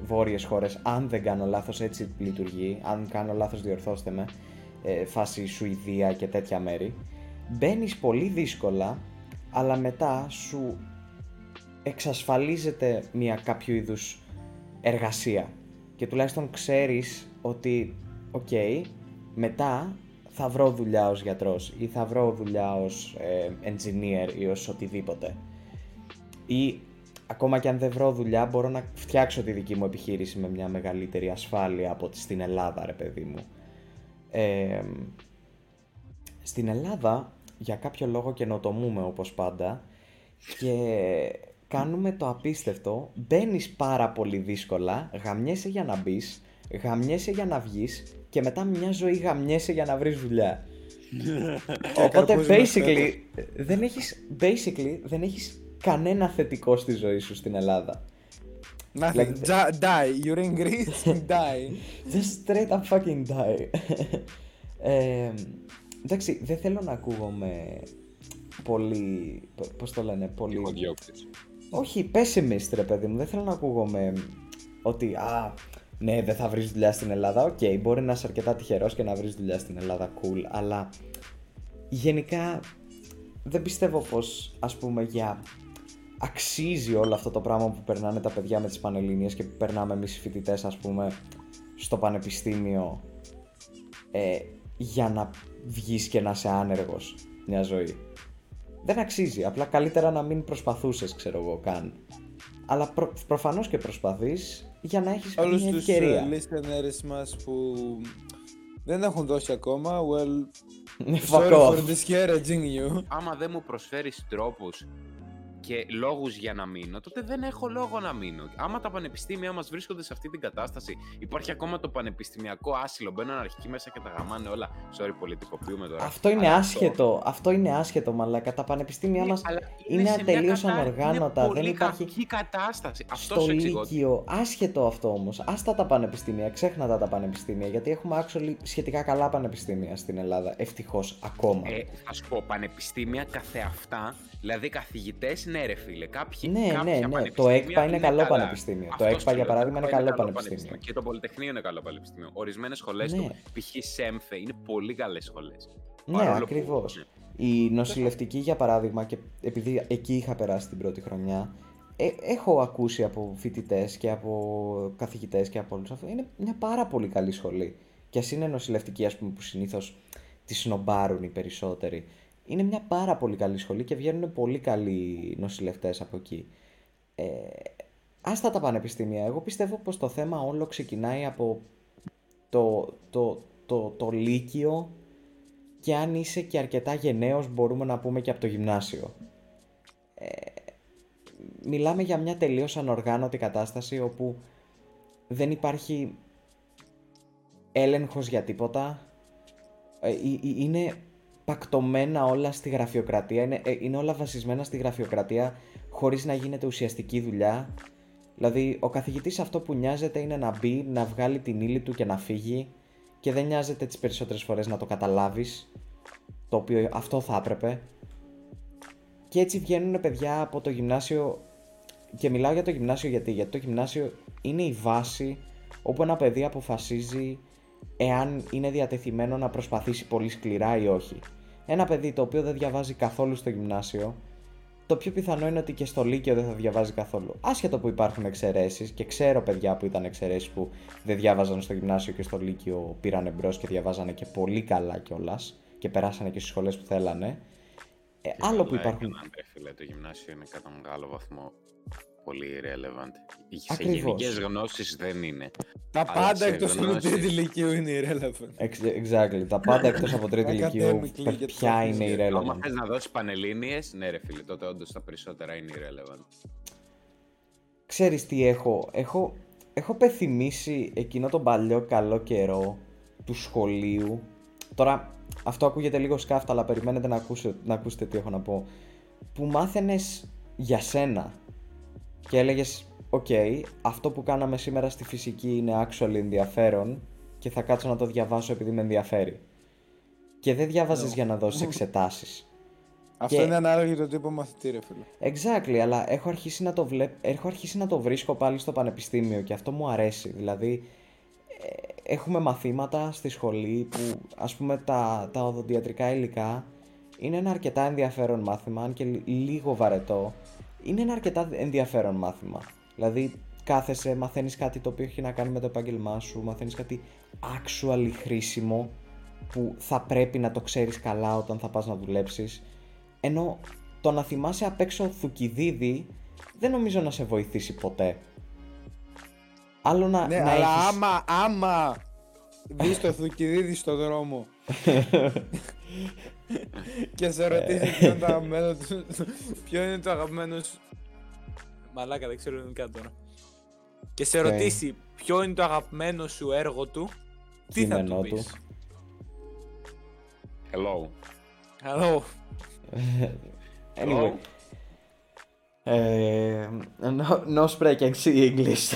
βόρειες χώρες, αν δεν κάνω λάθος έτσι λειτουργεί, αν κάνω λάθος διορθώστε με, ε, φάση Σουηδία και τέτοια μέρη, μπαίνεις πολύ δύσκολα, αλλά μετά σου εξασφαλίζεται μια κάποιο είδους εργασία και τουλάχιστον ξέρεις ότι, οκ, μετά θα βρω δουλειά ως γιατρός ή θα βρω δουλειά ως ε, engineer ή ως οτιδήποτε. Ή ακόμα και αν δεν βρω δουλειά μπορώ να φτιάξω τη δική μου επιχείρηση με μια μεγαλύτερη ασφάλεια από ότι στην Ελλάδα ρε παιδί μου. Ε, στην Ελλάδα για κάποιο λόγο καινοτομούμε όπως πάντα και κάνουμε το απίστευτο, μπαίνεις πάρα πολύ δύσκολα, γαμιέσαι για να μπεις, γαμιέσαι για να βγεις και μετά μια ζωή γαμιέσαι για να βρεις δουλειά. Οπότε basically δεν έχεις, basically δεν έχεις κανένα θετικό στη ζωή σου στην Ελλάδα. Nothing. Like- Ja- die. You're in Greece. die. Just straight up fucking die. ε, εντάξει, δεν θέλω να ακούγομαι πολύ, π- πώς το λένε, πολύ... Λίγο διώκτης. Όχι, pessimist ρε παιδί μου, δεν θέλω να ακούγομαι ότι α, ναι, δεν θα βρεις δουλειά στην Ελλάδα. Οκ, μπορεί να είσαι αρκετά τυχερός και να βρεις δουλειά στην Ελλάδα, cool, αλλά γενικά δεν πιστεύω πως, ας πούμε, για αξίζει όλο αυτό το πράγμα που περνάνε τα παιδιά με τις Πανελλήνιες και που περνάμε εμείς οι φοιτητές, ας πούμε, στο πανεπιστήμιο ε, για να βγεις και να είσαι άνεργος μια ζωή. Δεν αξίζει, απλά καλύτερα να μην προσπαθούσες, ξέρω εγώ, καν. Αλλά προ, προφανώς και προσπαθείς για να έχεις Όλους μια τους ευκαιρία. ε, listeners μας που δεν έχουν δώσει ακόμα, well, Ναι, Fuck sorry for off. discouraging you. Άμα δεν μου προσφέρεις τρόπους και λόγους για να μείνω, τότε δεν έχω λόγο να μείνω. Άμα τα πανεπιστήμια μας βρίσκονται σε αυτή την κατάσταση, υπάρχει ακόμα το πανεπιστημιακό άσυλο. Μπαίνουν αναρχικοί μέσα και τα γαμάνε όλα. Sorry, πολιτικοποιούμε τώρα. Αυτό είναι Αλλά άσχετο, αυτό είναι άσχετο, μαλάκα. Τα πανεπιστήμια Ναι, μας αλλά είναι σε μια τελείως κατα- ανοργάνωτα, Είναι δεν πολύ υπάρχει- κακή κατάσταση. Αυτός στο σου εξηγώ. Λύκειο, άσχετο αυτό όμως, άστα τα πανεπιστήμια, ξέχνα τα τα πανεπιστήμια, γιατί έχουμε actually σχετικά καλά πανεπιστήμια στην Ελλάδα, ευτυχώς, ακόμα. Ε, θα σου πω, πανεπιστήμια καθεαυτά, δηλαδή καθηγητές, ναι, ρε φίλε. Κάποιοι, Ναι, κάποια ναι, ναι, το πανεπιστήμια ΕΚΠΑ είναι καλό καλά. πανεπιστήμιο. Το Αυτός ΕΚΠΑ, σου για λέω, παράδειγμα, το είναι ΕΚΠΑ καλό πανεπιστήμιο. Και το Πολυτεχνείο είναι καλό πανεπιστήμιο. Ορισμένες σχολές Ναι. του, π.χ. ΣΕΜΦΕ, είναι πολύ καλές σχολές. Ναι, ακριβώς. Η νοσηλευτική, για παράδειγμα, και επειδή εκεί είχα περάσει την πρώτη χρονιά, ε, έχω ακούσει από φοιτητές και από καθηγητές και από όλους αυτού. Είναι μια πάρα πολύ καλή σχολή. Και ας είναι νοσηλευτική, ας πούμε, που συνήθως τη σνομπάρουν οι περισσότεροι. Είναι μια πάρα πολύ καλή σχολή και βγαίνουν πολύ καλοί νοσηλευτές από εκεί. Ε, άστα τα πανεπιστήμια. Εγώ πιστεύω πως το θέμα όλο ξεκινάει από το, το, το, το λύκειο και αν είσαι και αρκετά γενναίος μπορούμε να πούμε και από το γυμνάσιο. Ε, μιλάμε για μια τελείως ανοργάνωτη κατάσταση όπου δεν υπάρχει έλεγχος για τίποτα. Ε, ε, ε, είναι πακτωμένα όλα στη γραφειοκρατία, είναι, ε, είναι όλα βασισμένα στη γραφειοκρατία χωρίς να γίνεται ουσιαστική δουλειά. Δηλαδή, ο καθηγητής αυτό που νοιάζεται είναι να μπει, να βγάλει την ύλη του και να φύγει και δεν νοιάζεται τις περισσότερες φορές να το καταλάβεις, το οποίο αυτό θα έπρεπε. Και έτσι βγαίνουν παιδιά από το γυμνάσιο και μιλάω για το γυμνάσιο γιατί, γιατί το γυμνάσιο είναι η βάση όπου ένα παιδί αποφασίζει εάν είναι διατεθειμένο να προσπαθήσει πολύ σκληρά ή όχι. Ένα παιδί το οποίο δεν διαβάζει καθόλου στο γυμνάσιο, το πιο πιθανό είναι ότι και στο Λύκειο δεν θα διαβάζει καθόλου. Άσχετο που υπάρχουν εξαιρέσεις και ξέρω παιδιά που ήταν εξαιρέσεις που δεν διάβαζαν στο γυμνάσιο και στο Λύκειο πήραν μπρος και διαβάζανε και πολύ καλά κιόλας και περάσανε και στις σχολές που θέλανε. Ε, άλλο που υπάρχουν. Έκαναν, ρε φίλε, το γυμνάσιο είναι κατά μεγάλο βαθμό πολύ irrelevant. Σε Ακριβώς. γενικές γνώσεις δεν είναι. Τα Αλλά πάντα σε εκτός από γνώσεις- τρίτη ηλικίου είναι irrelevant. Ex- Exactly. Τα πάντα εκτός από τρίτη ηλικίου, Academically και ποια το είναι physical. Άμα irrelevant. θες να δώσεις πανελλήνιες, ναι ρε φίλε, τότε όντως τα περισσότερα είναι irrelevant. Ξέρεις τι έχω, έχω, έχω πεθυμίσει εκείνο τον παλιό καλό καιρό του σχολείου. Τώρα, αυτό ακούγεται λίγο σκατά, αλλά περιμένετε να, ακούσετε, να ακούσετε τι έχω να πω. Που μάθαινες για σένα και έλεγες, οκ, αυτό που κάναμε σήμερα στη φυσική είναι actually ενδιαφέρον και θα κάτσω να το διαβάσω επειδή με ενδιαφέρει. Και δεν διάβαζες για να δώσεις εξετάσεις. Αυτό Και- είναι ανάλογο για το τύπο μαθητή, ρε φίλε. Exactly, αλλά έχω αρχίσει να το βλέπ... έχω αρχίσει να το βρίσκω πάλι στο πανεπιστήμιο και αυτό μου αρέσει. Δηλαδή, ε, έχουμε μαθήματα στη σχολή που ας πούμε τα, τα οδοντιατρικά υλικά είναι ένα αρκετά ενδιαφέρον μάθημα, αν και λι- λίγο βαρετό. Είναι ένα αρκετά ενδιαφέρον μάθημα. Δηλαδή, κάθεσαι, μαθαίνεις κάτι το οποίο έχει να κάνει με το επάγγελμά σου, μαθαίνεις κάτι actually χρήσιμο που θα πρέπει να το ξέρεις καλά όταν θα πας να δουλέψεις. Ενώ το να θυμάσαι απ' έξω Θουκυδίδη δεν νομίζω να σε βοηθήσει ποτέ. Άλλο να, Ναι, να αλλά έχεις... άμα, άμα δεις το Θουκυδίδη στο δρόμο και σε ρωτήσει ποιο είναι το αγαπημένο του, ποιο είναι το αγαπημένο σου... Μαλάκα, δεν ξέρω ελληνικά τώρα. Και σε Οκ. ρωτήσει ποιο είναι το αγαπημένο σου έργο του, τι θα Κείμενό του του. πεις; Hello. Hello. Anyway. Ε, no, no speaking English.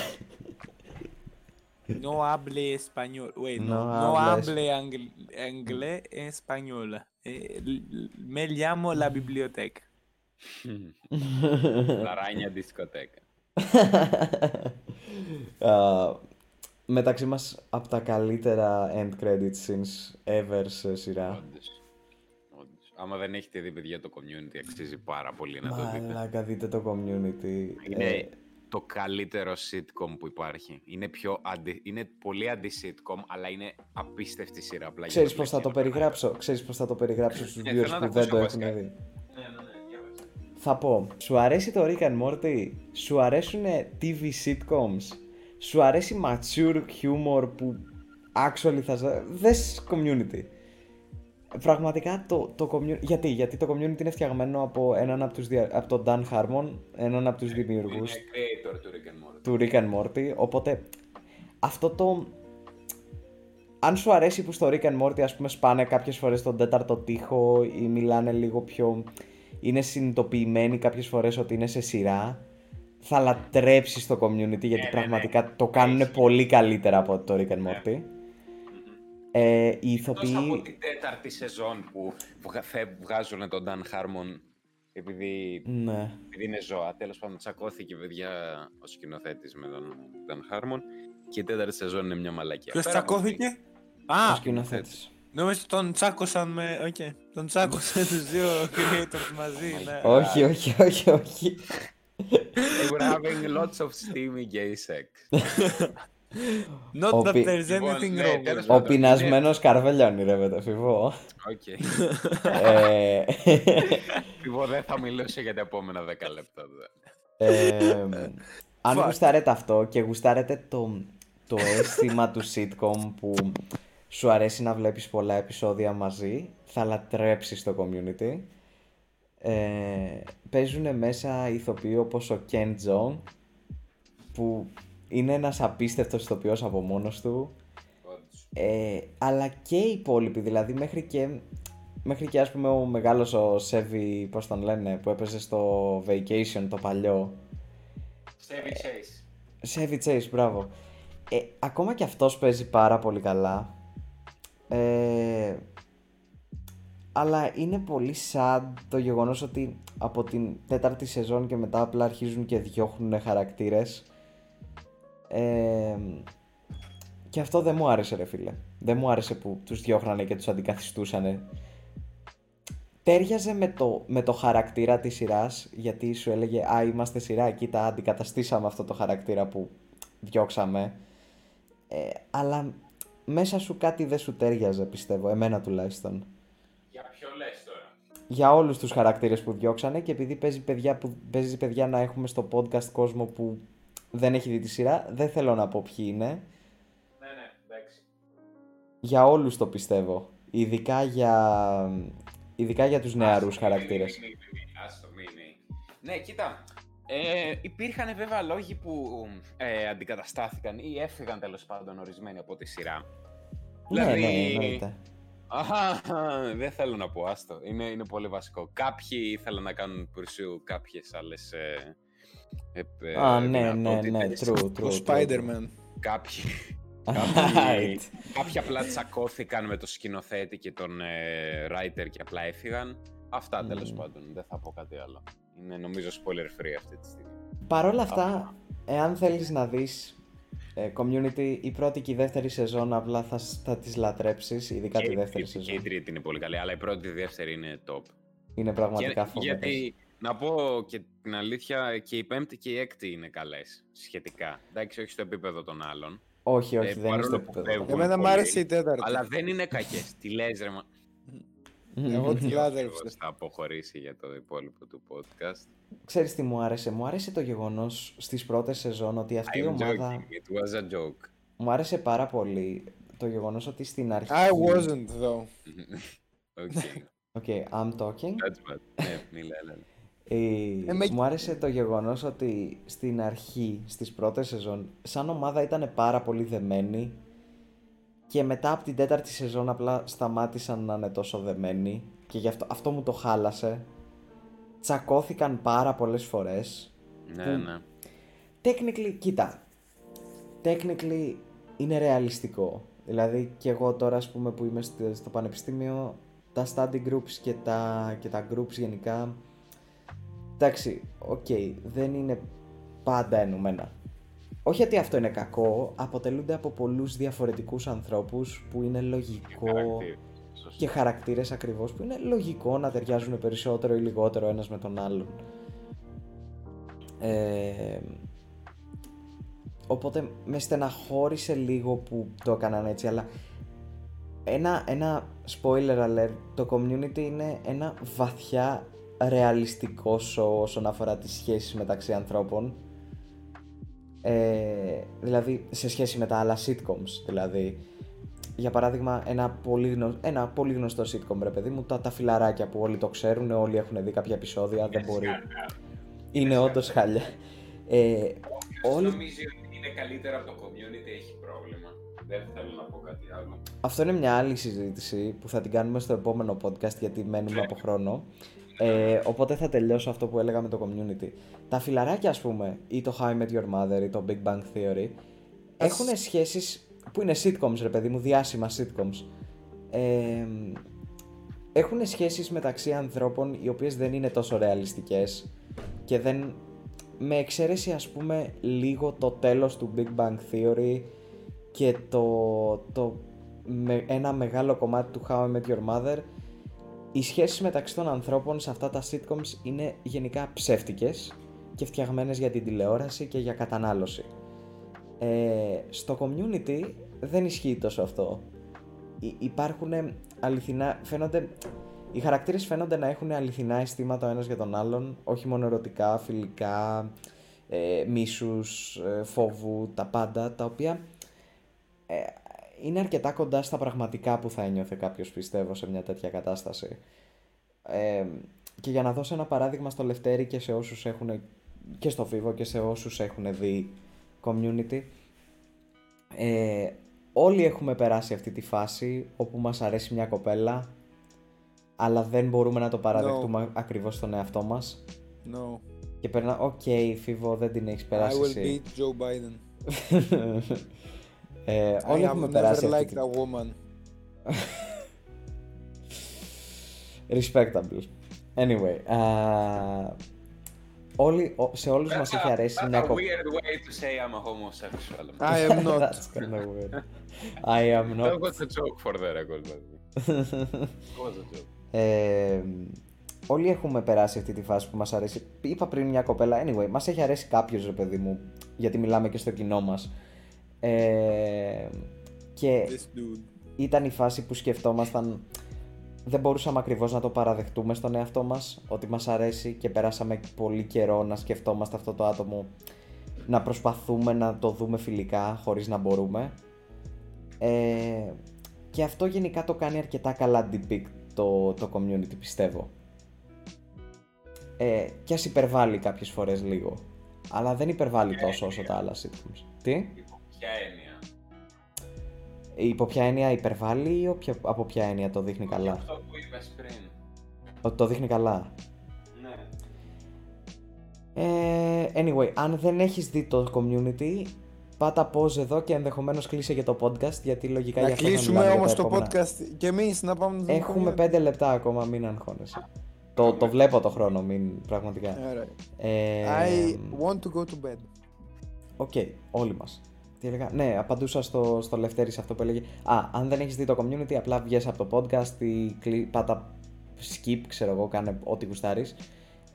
No hable español. Wait, no. No No, habla hable angl- inglés español. Eh, l- l- me llamo la biblioteca. Λαράνια δισκοτέκα. Α, μεταξύ μας από τα καλύτερα end credit scenes ever σε σειρά. Όντως. Όντως. Άμα δεν έχετε δει παιδιά το community αξίζει πάρα πολύ να το δείτε. Μαλάκα δείτε το community. Είναι Ε, το καλύτερο sitcom που υπάρχει. Είναι, πιο αντι... είναι πολύ αντι-sitcom, αλλά είναι απίστευτη σειρά. Απλά για Ξέρεις το πώς θα το βλέπεις. περιγράψω, ξέρεις πώς θα το περιγράψω στους Ναι, viewers θέλω να που τα δεν το ακούσω έχουν βασικά. δει. Θα πω, σου αρέσει το Rick and Morty, σου αρέσουν TV sitcoms, σου αρέσει mature humor που actually θα ζα- δες community. Πραγματικά το, το community, γιατί, γιατί το community είναι φτιαγμένο από έναν από, τους, δια- από τον Dan Harmon, έναν από τους δημιουργούς Είναι creator του Rick and Morty. του Rick and Morty, οπότε αυτό το... Αν σου αρέσει που στο Rick and Morty ας πούμε σπάνε κάποιες φορές τον τέταρτο τοίχο ή μιλάνε λίγο πιο... είναι συνειδητοποιημένοι κάποιες φορές ότι είναι σε σειρά, θα λατρέψεις το Community γιατί ναι, πραγματικά το κάνουν πολύ καλύτερα από το Rick and Morty. Ε, οι Εκτός από ηθοποιοί... την τέταρτη σεζόν που βγα- θε- βγάζουν τον Dan Harmon επειδή, Ναι. επειδή είναι ζώα. Τέλος πάντων τσακώθηκε παιδιά ο σκηνοθέτης με τον Dan Harmon και η τέταρτη σεζόν είναι μια μαλακία. Ποιος Πέρα από τσακώθηκε; Ο Α, σκηνοθέτης. νομίζω τον τσάκωσαν με... Οκ. Τον τσάκωσαν τους δύο creators μαζί. ναι. Όχι, όχι, όχι, όχι. They were having lots of steamy gay sex. Not Ο that πι- there's Λοιπόν, anything ναι, wrong. τέλος with Ο that. πάντων. πεινασμένος καρβέλια ονειρεύεται, φιβό. Οκ. ε, Λοιπόν, δεν θα μιλήσω για τα επόμενα 10 λεπτά. δε. Ε, αν Fuck. γουστάρετε αυτό και γουστάρετε το, το αίσθημα του sitcom που σου αρέσει να βλέπεις πολλά επεισόδια μαζί, θα λατρέψεις το community. Ε, παίζουν μέσα ηθοποιοί όπως ο Ken Jeong, που είναι ένας απίστευτος ηθοποιός από μόνος του. Όντως. Ε, αλλά και οι υπόλοιποι, δηλαδή μέχρι και, μέχρι και ας πούμε ο μεγάλος ο Σέβι, πώς τον λένε, που έπαιζε στο Vacation το παλιό. Chevy Chase. Σέβι Chase, μπράβο. Ε, ακόμα και αυτός παίζει πάρα πολύ καλά. Ε, αλλά είναι πολύ sad το γεγονός ότι από την τέταρτη σεζόν και μετά απλά αρχίζουν και διώχνουν χαρακτήρες. Ε, και αυτό δεν μου άρεσε ρε φίλε. Δεν μου άρεσε που τους διώχνανε και τους αντικαθιστούσανε. Τέριαζε με το, με το χαρακτήρα της σειράς γιατί σου έλεγε «Α, είμαστε σειρά, κοίτα, αντικαταστήσαμε αυτό το χαρακτήρα που διώξαμε». Ε, αλλά μέσα σου κάτι δεν σου τέριαζε πιστεύω, εμένα τουλάχιστον. Για ποιο λες τώρα; για όλους τους χαρακτήρες που διώξανε και επειδή παίζει παιδιά, που, παίζει παιδιά να έχουμε στο podcast κόσμο που δεν έχει δει τη σειρά, δεν θέλω να πω ποιοι είναι. Ναι, ναι, εντάξει. Για όλους το πιστεύω. Ειδικά για, ειδικά για τους νεαρούς Άστο, μη, χαρακτήρες. μη, μη, μη, μη, άστο, μη, μη. Ναι, κοίτα. Ε, υπήρχαν βέβαια λόγοι που ε, αντικαταστάθηκαν ή έφυγαν τέλος πάντων ορισμένοι από τη σειρά. Ναι, Δηλαδή- ναι, εννοείται. Αχα, δεν θέλω να πω, άστο. Είναι, είναι πολύ βασικό. Κάποιοι ήθελαν να κάνουν pursue κάποιες άλλες ε, ε, ε, Α, ναι, ναι, ναι, δυνατότητες. true, true. Ο true, true. Spider-Man. Κάποιοι, Right. κάποιοι απλά τσακώθηκαν με το σκηνοθέτη και τον ε, writer και απλά έφυγαν. Αυτά τέλος Μμμ. πάντων, δεν θα πω κάτι άλλο. Είναι νομίζω spoiler free αυτή τη στιγμή. Παρ' όλα αυτά, εάν θέλεις να δεις ε, community, η πρώτη και η δεύτερη σεζόν απλά θα, σ- θα τις λατρέψεις, ειδικά τη η δεύτερη τρίτη- και η σεζόν. τρίτη είναι πολύ καλή, αλλά η πρώτη και η δεύτερη είναι top. Είναι πραγματικά Και- φοβερές. γιατί, να πω και την αλήθεια, και η πέμπτη και η έκτη είναι καλές, σχετικά. Εντάξει, όχι στο επίπεδο των άλλων. Όχι, όχι, Ε, δεν είναι στο παρόλο που επίπεδο. φεύγουν. των- Εμένα μου πολύ. άρεσε η τέταρτη. Αλλά δεν είναι κακές. Τι λες ρε, μα... Εγώ τη Ποιος λάτρεψα. θα αποχωρήσει για το υπόλοιπο του podcast. Ξέρεις τι μου άρεσε, μου άρεσε το γεγονός στις πρώτες σεζόν ότι αυτή η I'm ομάδα... joking, it was a joke. Μου άρεσε πάρα πολύ το γεγονός ότι στην αρχή... I wasn't though. okay, Okay, I'm talking. that's bad. Ναι, μιλά, έλα. Ε, Ε, με- Μου άρεσε το γεγονός ότι στην αρχή, στις πρώτες σεζόν, σαν ομάδα ήταν πάρα πολύ δεμένοι και μετά από την τέταρτη σεζόν απλά σταμάτησαν να είναι τόσο δεμένοι και γι' αυτό, αυτό μου το χάλασε. Τσακώθηκαν πάρα πολλές φορές. Ναι, Που- ναι. Technically, κοίτα, technically είναι ρεαλιστικό. Δηλαδή και εγώ τώρα ας πούμε που είμαι στο, στο πανεπιστήμιο, τα study groups και τα, και τα groups γενικά, εντάξει, οκ, δεν είναι πάντα ενωμένα. Όχι ότι αυτό είναι κακό, αποτελούνται από πολλούς διαφορετικούς ανθρώπους που είναι λογικό Χαρακτήρες, σωστό. και χαρακτήρες ακριβώς που είναι λογικό να ταιριάζουν περισσότερο ή λιγότερο ο ένας με τον άλλον. Ε, οπότε με στεναχώρησε λίγο που το έκαναν έτσι, αλλά ένα, ένα spoiler alert, το community είναι ένα βαθιά ρεαλιστικό show όσον αφορά τις σχέσεις μεταξύ ανθρώπων. Ε, δηλαδή σε σχέση με τα άλλα sitcoms, δηλαδή για παράδειγμα, ένα πολύ, γνω... ένα πολύ γνωστό sitcom, ρε παιδί μου, τα, τα φιλαράκια που όλοι το ξέρουν, όλοι έχουν δει κάποια επεισόδια, δεν μπορεί. Είναι όντως χάλια. Ε, Όποιος όλοι... νομίζει ότι είναι καλύτερο από το community έχει πρόβλημα. Δεν θέλω να πω κάτι άλλο. Αυτό είναι μια άλλη συζήτηση που θα την κάνουμε στο επόμενο podcast γιατί μένουμε από χρόνο. Ε, οπότε θα τελειώσω αυτό που έλεγα με το community. Τα φιλαράκια, ας πούμε, ή το How I Met Your Mother ή το Big Bang Theory, έχουν σχέσεις που είναι sitcoms, ρε παιδί μου, διάσημα sitcoms. Ε, έχουν σχέσεις μεταξύ ανθρώπων οι οποίες δεν είναι τόσο ρεαλιστικές και δεν... Με εξαίρεση ας πούμε λίγο το τέλος του Big Bang Theory και το, το με, ένα μεγάλο κομμάτι του How I Met Your Mother οι σχέσεις μεταξύ των ανθρώπων σε αυτά τα sitcoms είναι γενικά ψεύτικες και φτιαγμένες για την τηλεόραση και για κατανάλωση. Ε, στο community δεν ισχύει τόσο αυτό. Υ- υπάρχουν αληθινά, φαίνονται, οι χαρακτήρες φαίνονται να έχουν αληθινά αισθήματα ο ένας για τον άλλον, όχι μόνο ερωτικά, φιλικά, ε, μίσους, ε, φόβου, τα πάντα, τα οποία ε, είναι αρκετά κοντά στα πραγματικά που θα ένιωθε κάποιος πιστεύω σε μια τέτοια κατάσταση. Ε, και για να δώσω ένα παράδειγμα στο Λευτέρη και σε όσους έχουν και στο Φίβο και σε όσους έχουν δει community ε, όλοι έχουμε περάσει αυτή τη φάση όπου μας αρέσει μια κοπέλα αλλά δεν μπορούμε να το παραδεχτούμε ακριβώς στον εαυτό μας No. και περνά, οκ, Φίβο δεν την έχεις I περάσει will εσύ. beat Joe Biden. ε, I όλοι have έχουμε never περάσει αυτή liked τη... a woman. Respectable. Anyway, α, όλοι, ο- σε όλους μας έχει αρέσει That's μια a κοπέλα. weird way to say I'm a homosexual. I am not. That's kind of weird. I am That not. was a joke for the record. by the way. It was a joke. Ε, όλοι έχουμε περάσει αυτή τη φάση που μας αρέσει. Είπα πριν μια κοπέλα, anyway, μας έχει αρέσει κάποιος ρε παιδί μου, γιατί μιλάμε και στο κοινό μας. Ε, και This dude. ήταν η φάση που σκεφτόμασταν δεν μπορούσαμε ακριβώς να το παραδεχτούμε στον εαυτό μας ότι μας αρέσει και περάσαμε πολύ καιρό να σκεφτόμαστε αυτό το άτομο να προσπαθούμε να το δούμε φιλικά χωρίς να μπορούμε. Ε, και αυτό γενικά το κάνει αρκετά καλά depict το, το community πιστεύω. Ε, και ας υπερβάλλει κάποιες φορές λίγο αλλά δεν υπερβάλλει τόσο όσο τα άλλα sitcoms. Τι; Υπό ποια έννοια; Υπό ποια έννοια υπερβάλλει ή όποια- από ποια έννοια το δείχνει καλά; Αυτό που είπες πριν. Ότι το δείχνει καλά. Ναι. Ε, anyway, αν δεν έχεις δει το community, πάτα pause εδώ και ενδεχομένως κλείσε για το podcast, γιατί λογικά Να για αυτό θα κλείσουμε μιλάμε για όμως τα το επόμενα. podcast και εμείς να πάμε να δούμε Έχουμε community. πέντε λεπτά ακόμα, μην αγχώνεσαι. Το, το βλέπω το χρόνο, μην πραγματικά. Alright. Ε, I want to go to bed. Οκ, όλοι μας. Τι έλεγα, ναι, απαντούσα στο, στο Λευτέρη σε αυτό που έλεγε. Α, αν δεν έχεις δει το community, απλά βγες από το podcast ή κλει, πάτα skip, ξέρω εγώ, κάνε ό,τι γουστάρεις.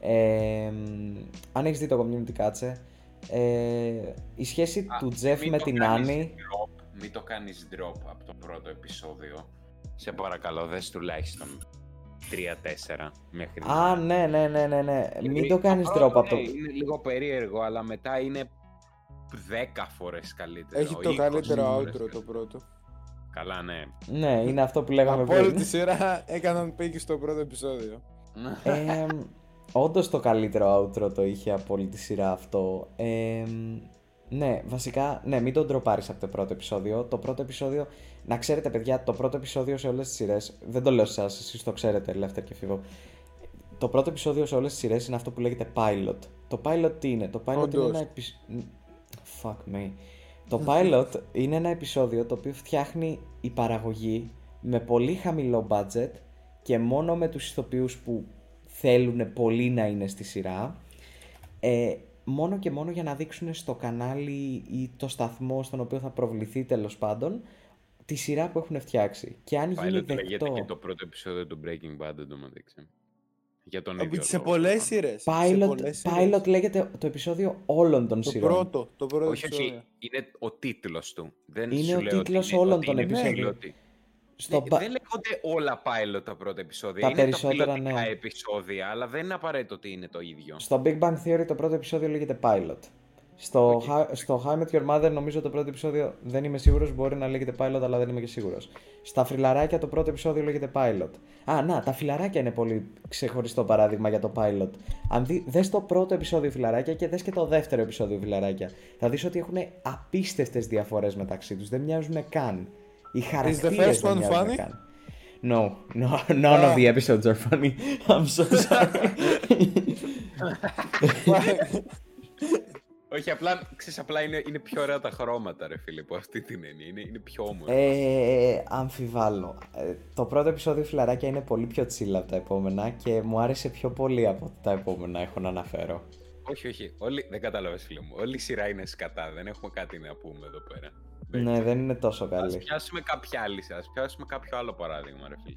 Ε, μ, αν έχεις δει το community, κάτσε. Ε, η σχέση Α, του Jeff μην με το την κάνεις Άννη. drop, Μην το κάνεις drop από το πρώτο επεισόδιο. Σε παρακαλώ, δες τουλάχιστον 3-4 μέχρι Α, να- ναι, ναι, ναι, ναι, ναι. Μην Γιατί το κάνεις πρώτο, drop από το... ναι, Είναι λίγο περίεργο, αλλά μετά είναι 10 φορές καλύτερο. Έχει το 20 καλύτερο φορές outro το πρώτο. Καλά, ναι. Ναι, είναι αυτό που λέγαμε Από όλη πριν. τη σειρά έκαναν πίκη στο πρώτο επεισόδιο. ε, Όντως το καλύτερο outro το είχε από όλη τη σειρά αυτό. Ε, ναι, βασικά, ναι, μην τον τροπάρεις από το πρώτο επεισόδιο. Το πρώτο επεισόδιο, να ξέρετε παιδιά, το πρώτο επεισόδιο σε όλες τις σειρές, δεν το λέω σε εσάς, εσείς το ξέρετε, Λεύτερ και Φίβο. Το πρώτο επεισόδιο σε όλες τις σειρές είναι αυτό που λέγεται pilot. Το pilot τι είναι, το pilot είναι Όντως. ένα επεισόδιο... Fuck me. Το pilot είναι ένα επεισόδιο το οποίο φτιάχνει η παραγωγή με πολύ χαμηλό budget και μόνο με τους ηθοποιούς που θέλουν πολύ να είναι στη σειρά ε, μόνο και μόνο για να δείξουν στο κανάλι ή το σταθμό στον οποίο θα προβληθεί τέλος πάντων τη σειρά που έχουν φτιάξει. Και αν γίνει Pilot λέγεται δεκτό... και το πρώτο επεισόδιο του Breaking Bad εντωμεταξύ. Για τον ίδιο Σε λόγο. πολλές σειρές. σε Pilot, πολλές σειρές. pilot λέγεται το επεισόδιο όλων των Το σειρών. πρώτο, το πρώτο Όχι, όχι, επεισόδιο. είναι ο τίτλος του. Δεν Είναι σου ο λέω ότι τίτλος είναι- όλων ότι των είναι επεισόδιων. pilot. Στο Ναι, πα- Δεν λέγονται όλα pilot τα πρώτα επεισόδια. Τα είναι περισσότερα, τα πιλωτικά ναι. επεισόδια, αλλά δεν είναι απαραίτητο ότι είναι το ίδιο. Στο Big Bang Theory το πρώτο επεισόδιο λέγεται Pilot. Στο, Οκ. How, στο How I Met Your Mother νομίζω το πρώτο επεισόδιο δεν είμαι σίγουρος, μπορεί να λέγεται Pilot αλλά δεν είμαι και σίγουρος. Στα φιλαράκια το πρώτο επεισόδιο λέγεται Pilot. Α, να, τα φιλαράκια είναι πολύ ξεχωριστό παράδειγμα για το Pilot. Αν δει, δες το πρώτο επεισόδιο φιλαράκια και δες και το δεύτερο επεισόδιο φιλαράκια. Θα δεις ότι έχουν απίστευτες διαφορές μεταξύ τους, δεν μοιάζουν καν. Οι χαρακτήρες first δεν one μοιάζουν funny? καν. No, no, none of the episodes are funny. I'm so sorry. Όχι, απλά, ξέρεις, απλά είναι, είναι πιο ωραία τα χρώματα, ρε φίλε, από αυτή την έννοια. Είναι, είναι πιο όμορφο. Ε, αμφιβάλλω. Ε, το πρώτο επεισόδιο φιλαράκια είναι πολύ πιο chill από τα επόμενα και μου άρεσε πιο πολύ από τα επόμενα έχω να αναφέρω. Όχι, όχι. Όλοι, δεν κατάλαβες, φίλε μου. Όλη η σειρά είναι σκατά. Δεν έχουμε κάτι να πούμε εδώ πέρα. Ναι, δεν είναι τόσο Ας καλή. πιάσουμε κάποια άλλη σειρά. Ας πιάσουμε κάποιο άλλο παράδειγμα, ρε φίλε.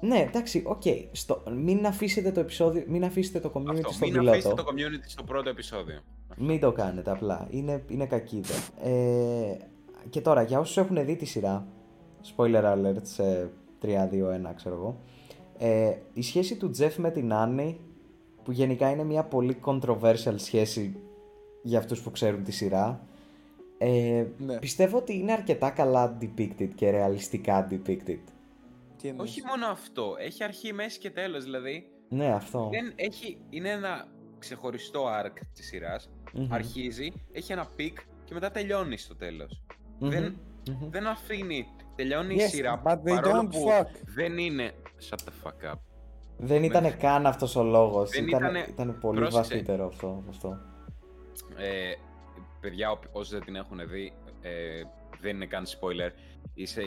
Ναι, εντάξει, οκ. Στο... Μην αφήσετε το επεισόδιο, μην αφήσετε το community Αυτό. στο Μην πιλότο. αφήσετε το community στο πρώτο επεισόδιο. Μην το κάνετε απλά. Είναι, είναι κακίδα. Ε, και τώρα, για όσους έχουν δει τη σειρά, spoiler alert σε 3-2-1 ξέρω εγώ, ε, η σχέση του Jeff με την Άννη, που γενικά είναι μια πολύ controversial σχέση για αυτούς που ξέρουν τη σειρά, ε, Ναι. πιστεύω ότι είναι αρκετά καλά depicted και ρεαλιστικά depicted. Τι εννοείς; Όχι μόνο αυτό. Έχει αρχή, μέση και τέλος. Δηλαδή, Ναι, αυτό. δεν έχει, είναι ένα ξεχωριστό arc της σειράς. Μμμ. Αρχίζει, έχει ένα peak και μετά τελειώνει στο τέλος. Μμμ. δεν- Μμμ. Δεν αφήνει. Τελειώνει η Yes, σειρά but they παρόλο don't που fuck. δεν είναι... Shut the fuck up. Δεν ήταν καν αυτός ο λόγος. Δεν Ήταν, ήτανε- ήταν πολύ πρόσεξε. βαθύτερο αυτό. αυτό. Ε, παιδιά, όποι- όσοι δεν την έχουν δει, ε, δεν είναι καν spoiler. Είσαι,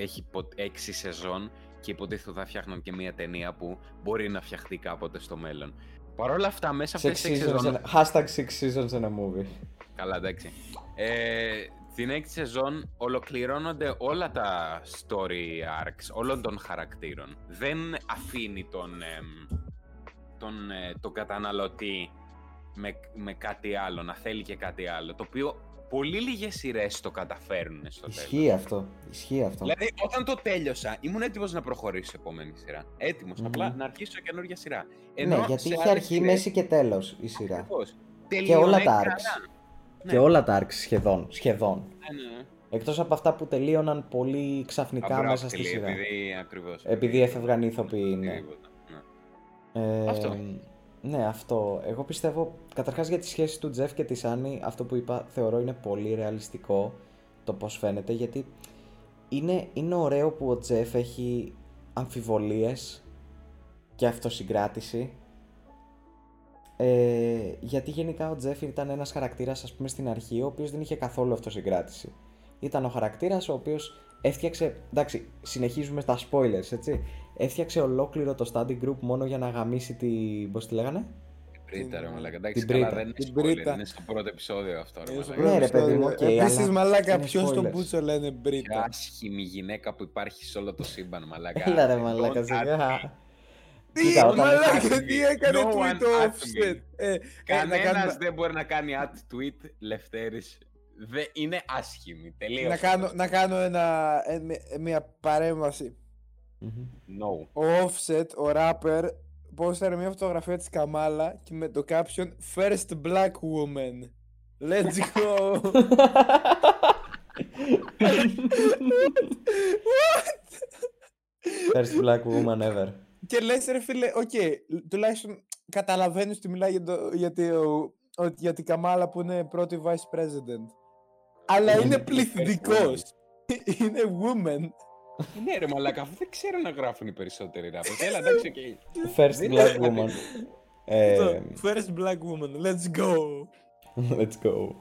έχει πο- έξι σεζόν και υποτίθεται θα φτιάχνουν και μια ταινία που μπορεί να φτιαχτεί κάποτε στο μέλλον. Παρ' όλα αυτά, μέσα σε Six αυτές τις έξι seasons σεζόν... in, hashtag six seasons in a movie. Καλά, εντάξει. Ε, την έκτη σεζόν ολοκληρώνονται όλα τα story arcs όλων των χαρακτήρων. Δεν αφήνει τον, εμ, τον, ε, τον καταναλωτή με, με κάτι άλλο, να θέλει και κάτι άλλο. Το οποίο πολύ λίγες σειρές το καταφέρνουν στο τέλος. Ισχύει αυτό. Ισχύει αυτό. Δηλαδή, όταν το τέλειωσα, ήμουν έτοιμος να προχωρήσω σε επόμενη σειρά. Έτοιμος. Μμμ. Απλά να αρχίσω καινούργια σειρά. ναι, γιατί είχε αρχή, μέση και τέλος η σειρά. Ακριβώς. Και όλα Τελείωνε τα καλά. arcs. Ναι. Και όλα τα arcs σχεδόν. σχεδόν. Ναι, ναι. Εκτός από αυτά που τελείωναν πολύ ξαφνικά Αμπράπτυλοι, μέσα στη σειρά. Επειδή ακριβώς. Επειδή έφευγαν οι ηθοποιοί, ναι. Οτιδήποτε, ναι. Ε, Αυτό. Ναι, αυτό. Εγώ πιστεύω, καταρχάς για τη σχέση του Τζεφ και της Άννη, αυτό που είπα θεωρώ είναι πολύ ρεαλιστικό το πώς φαίνεται, γιατί είναι, είναι ωραίο που ο Τζεφ έχει αμφιβολίες και αυτοσυγκράτηση. Ε, γιατί γενικά ο Τζεφ ήταν ένας χαρακτήρας, ας πούμε, στην αρχή, ο οποίος δεν είχε καθόλου αυτοσυγκράτηση. Ήταν ο χαρακτήρας ο οποίος έφτιαξε, εντάξει, συνεχίζουμε στα spoilers, έτσι. Έφτιαξε ολόκληρο το study group μόνο για να γαμίσει τη, πώς τη λέγανε; Μπρίτα, ρε μαλάκα. Εντάξει, Την καλά, Μπρίτα. δεν είναι Την spoiler, Μπρίτα. είναι στο πρώτο επεισόδιο αυτό, ρε Είναι στο μαλάκα. Ναι, ρε, πρώτο παιδί μου, επεισόδιο. οκ, Επίσης, αλλά μαλάκα, είναι ποιος τον spoilers. Μπούτσο λένε Πιο Μπρίτα. άσχημη γυναίκα που υπάρχει σε όλο το σύμπαν, μαλάκα. Έλα ρε Don't μαλάκα, at me. σιγά. Τι, Κοίτα, όταν μαλάκα, έχει- τι έκανε No one tweet το at offset. me. Ε, ε, να Κανένας κάνουμε- δεν μπορεί να κάνει at tweet Λευτέρης. Δε, είναι άσχημη, τελείως. να κάνω, να κάνω ένα, ε, με- μια παρέμβαση. Μμμ. No. Ο Offset, ο rapper, πόσταρε μια φωτογραφία της Καμάλα και με το caption First Black Woman. Let's go! First black woman ever. και λες ρε φίλε, οκ, τουλάχιστον καταλαβαίνεις ότι μιλάει για, το, για, το- ότι- για την Καμάλα που είναι πρώτη vice president. Αλλά Είναι είναι first πληθυντικός. είναι woman. Ναι ρε μαλάκα, αφού δεν ξέρουν να γράφουν οι περισσότεροι rappers. Έλα, εντάξει, οκ. First Δεν black είναι- woman. Ε, Το First black woman. Let's go! let's go.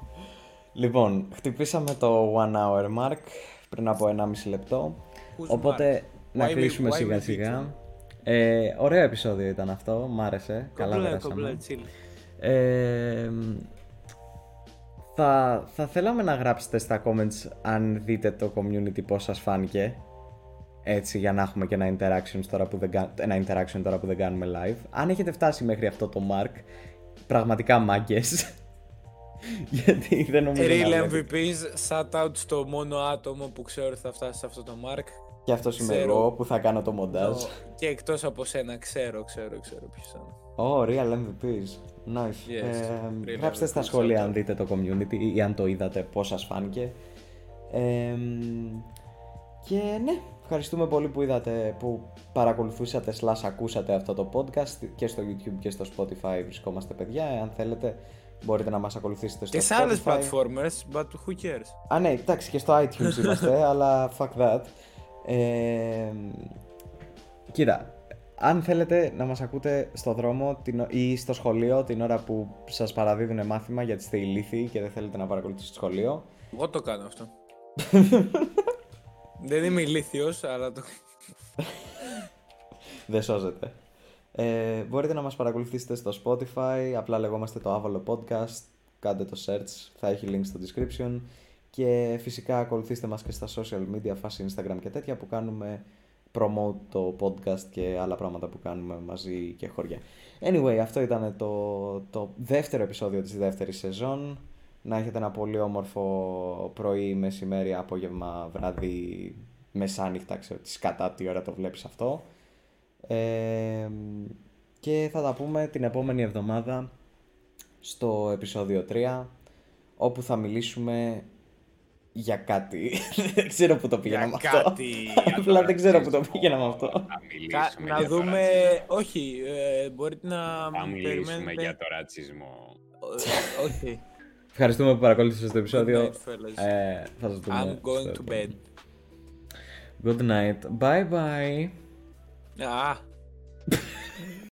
Λοιπόν, χτυπήσαμε το one hour mark πριν από 1,5 λεπτό. Who's Οπότε να Why me- κλείσουμε why me σιγά teacher? σιγά. Ε, ωραίο επεισόδιο ήταν αυτό, μ' άρεσε. Καλά Κομπλέ, περάσαμε. κομπλέ, chill. Ε, θα, θα θέλαμε να γράψετε στα comments αν δείτε το community πώς σας φάνηκε. Έτσι για να έχουμε και ένα interaction τώρα που δεν, κα- ένα interaction τώρα που δεν κάνουμε live. Αν έχετε φτάσει μέχρι αυτό το mark, πραγματικά μάγκες. Γιατί δεν νομίζω να Real βλέπετε. MVPs, shout out στο μόνο άτομο που ξέρω ότι θα φτάσει σε αυτό το mark. Και αυτός είμαι Ξέρω. εγώ που θα κάνω το μοντάζ. Το- Και εκτός από σένα, ξέρω, ξέρω, ξέρω ποιος είναι. Oh, real MVPs. Nice. Yes, Ε, real γράψτε στα MVPs, σχόλια shout αν out. δείτε το community ή αν το είδατε, πώς σας φάνηκε. Ε, και ναι, ευχαριστούμε πολύ που είδατε, που παρακολουθούσατε slash ακούσατε αυτό το podcast και στο YouTube και στο Spotify βρισκόμαστε παιδιά. Εάν θέλετε μπορείτε να μας ακολουθήσετε στο Και σε Spotify. άλλες platformers, but who cares; Α, ναι, εντάξει, και στο iTunes είμαστε, αλλά fuck that. Ε, κοίτα, αν θέλετε να μας ακούτε στο δρόμο την, ο- ή στο σχολείο την ώρα που σας παραδίδουν μάθημα γιατί είστε ηλίθιοι και δεν θέλετε να παρακολουθήσετε στο σχολείο, Εγώ το κάνω αυτό. Δεν είμαι ηλίθιος, αλλά το... δεν σώζεται. Ε, μπορείτε να μας παρακολουθήσετε στο Spotify, απλά λεγόμαστε το Άβολο Podcast, κάντε το search, θα έχει link στο description και φυσικά ακολουθήστε μας και στα social media, φάση Instagram και τέτοια που κάνουμε promote το podcast και άλλα πράγματα που κάνουμε μαζί και χωριά. Anyway, αυτό ήταν το, το δεύτερο επεισόδιο της δεύτερης σεζόν. Να έχετε ένα πολύ όμορφο πρωί, μεσημέρι, απόγευμα, βράδυ, μεσάνυχτα, ξέρω τις κατά τι ώρα το βλέπεις αυτό. Ε, και θα τα πούμε την επόμενη εβδομάδα στο επεισόδιο 3 όπου θα μιλήσουμε για κάτι. δεν ξέρω που το πήγαινα με αυτό. κάτι. Απλά δεν ξέρω που το πήγαινα με αυτό. Θα Κα- μιλήσουμε να για το δούμε... ρατσισμό. Όχι, ε, μπορείτε να Θα μου μιλήσουμε περιμένετε... για το ρατσισμό. Ε, Όχι. Ευχαριστούμε που παρακολούθησες το επεισόδιο. Good night, fellas. Ε, θα σας δούμε I'm going στο to επόμενο. bed. Good night. Bye bye. Ah.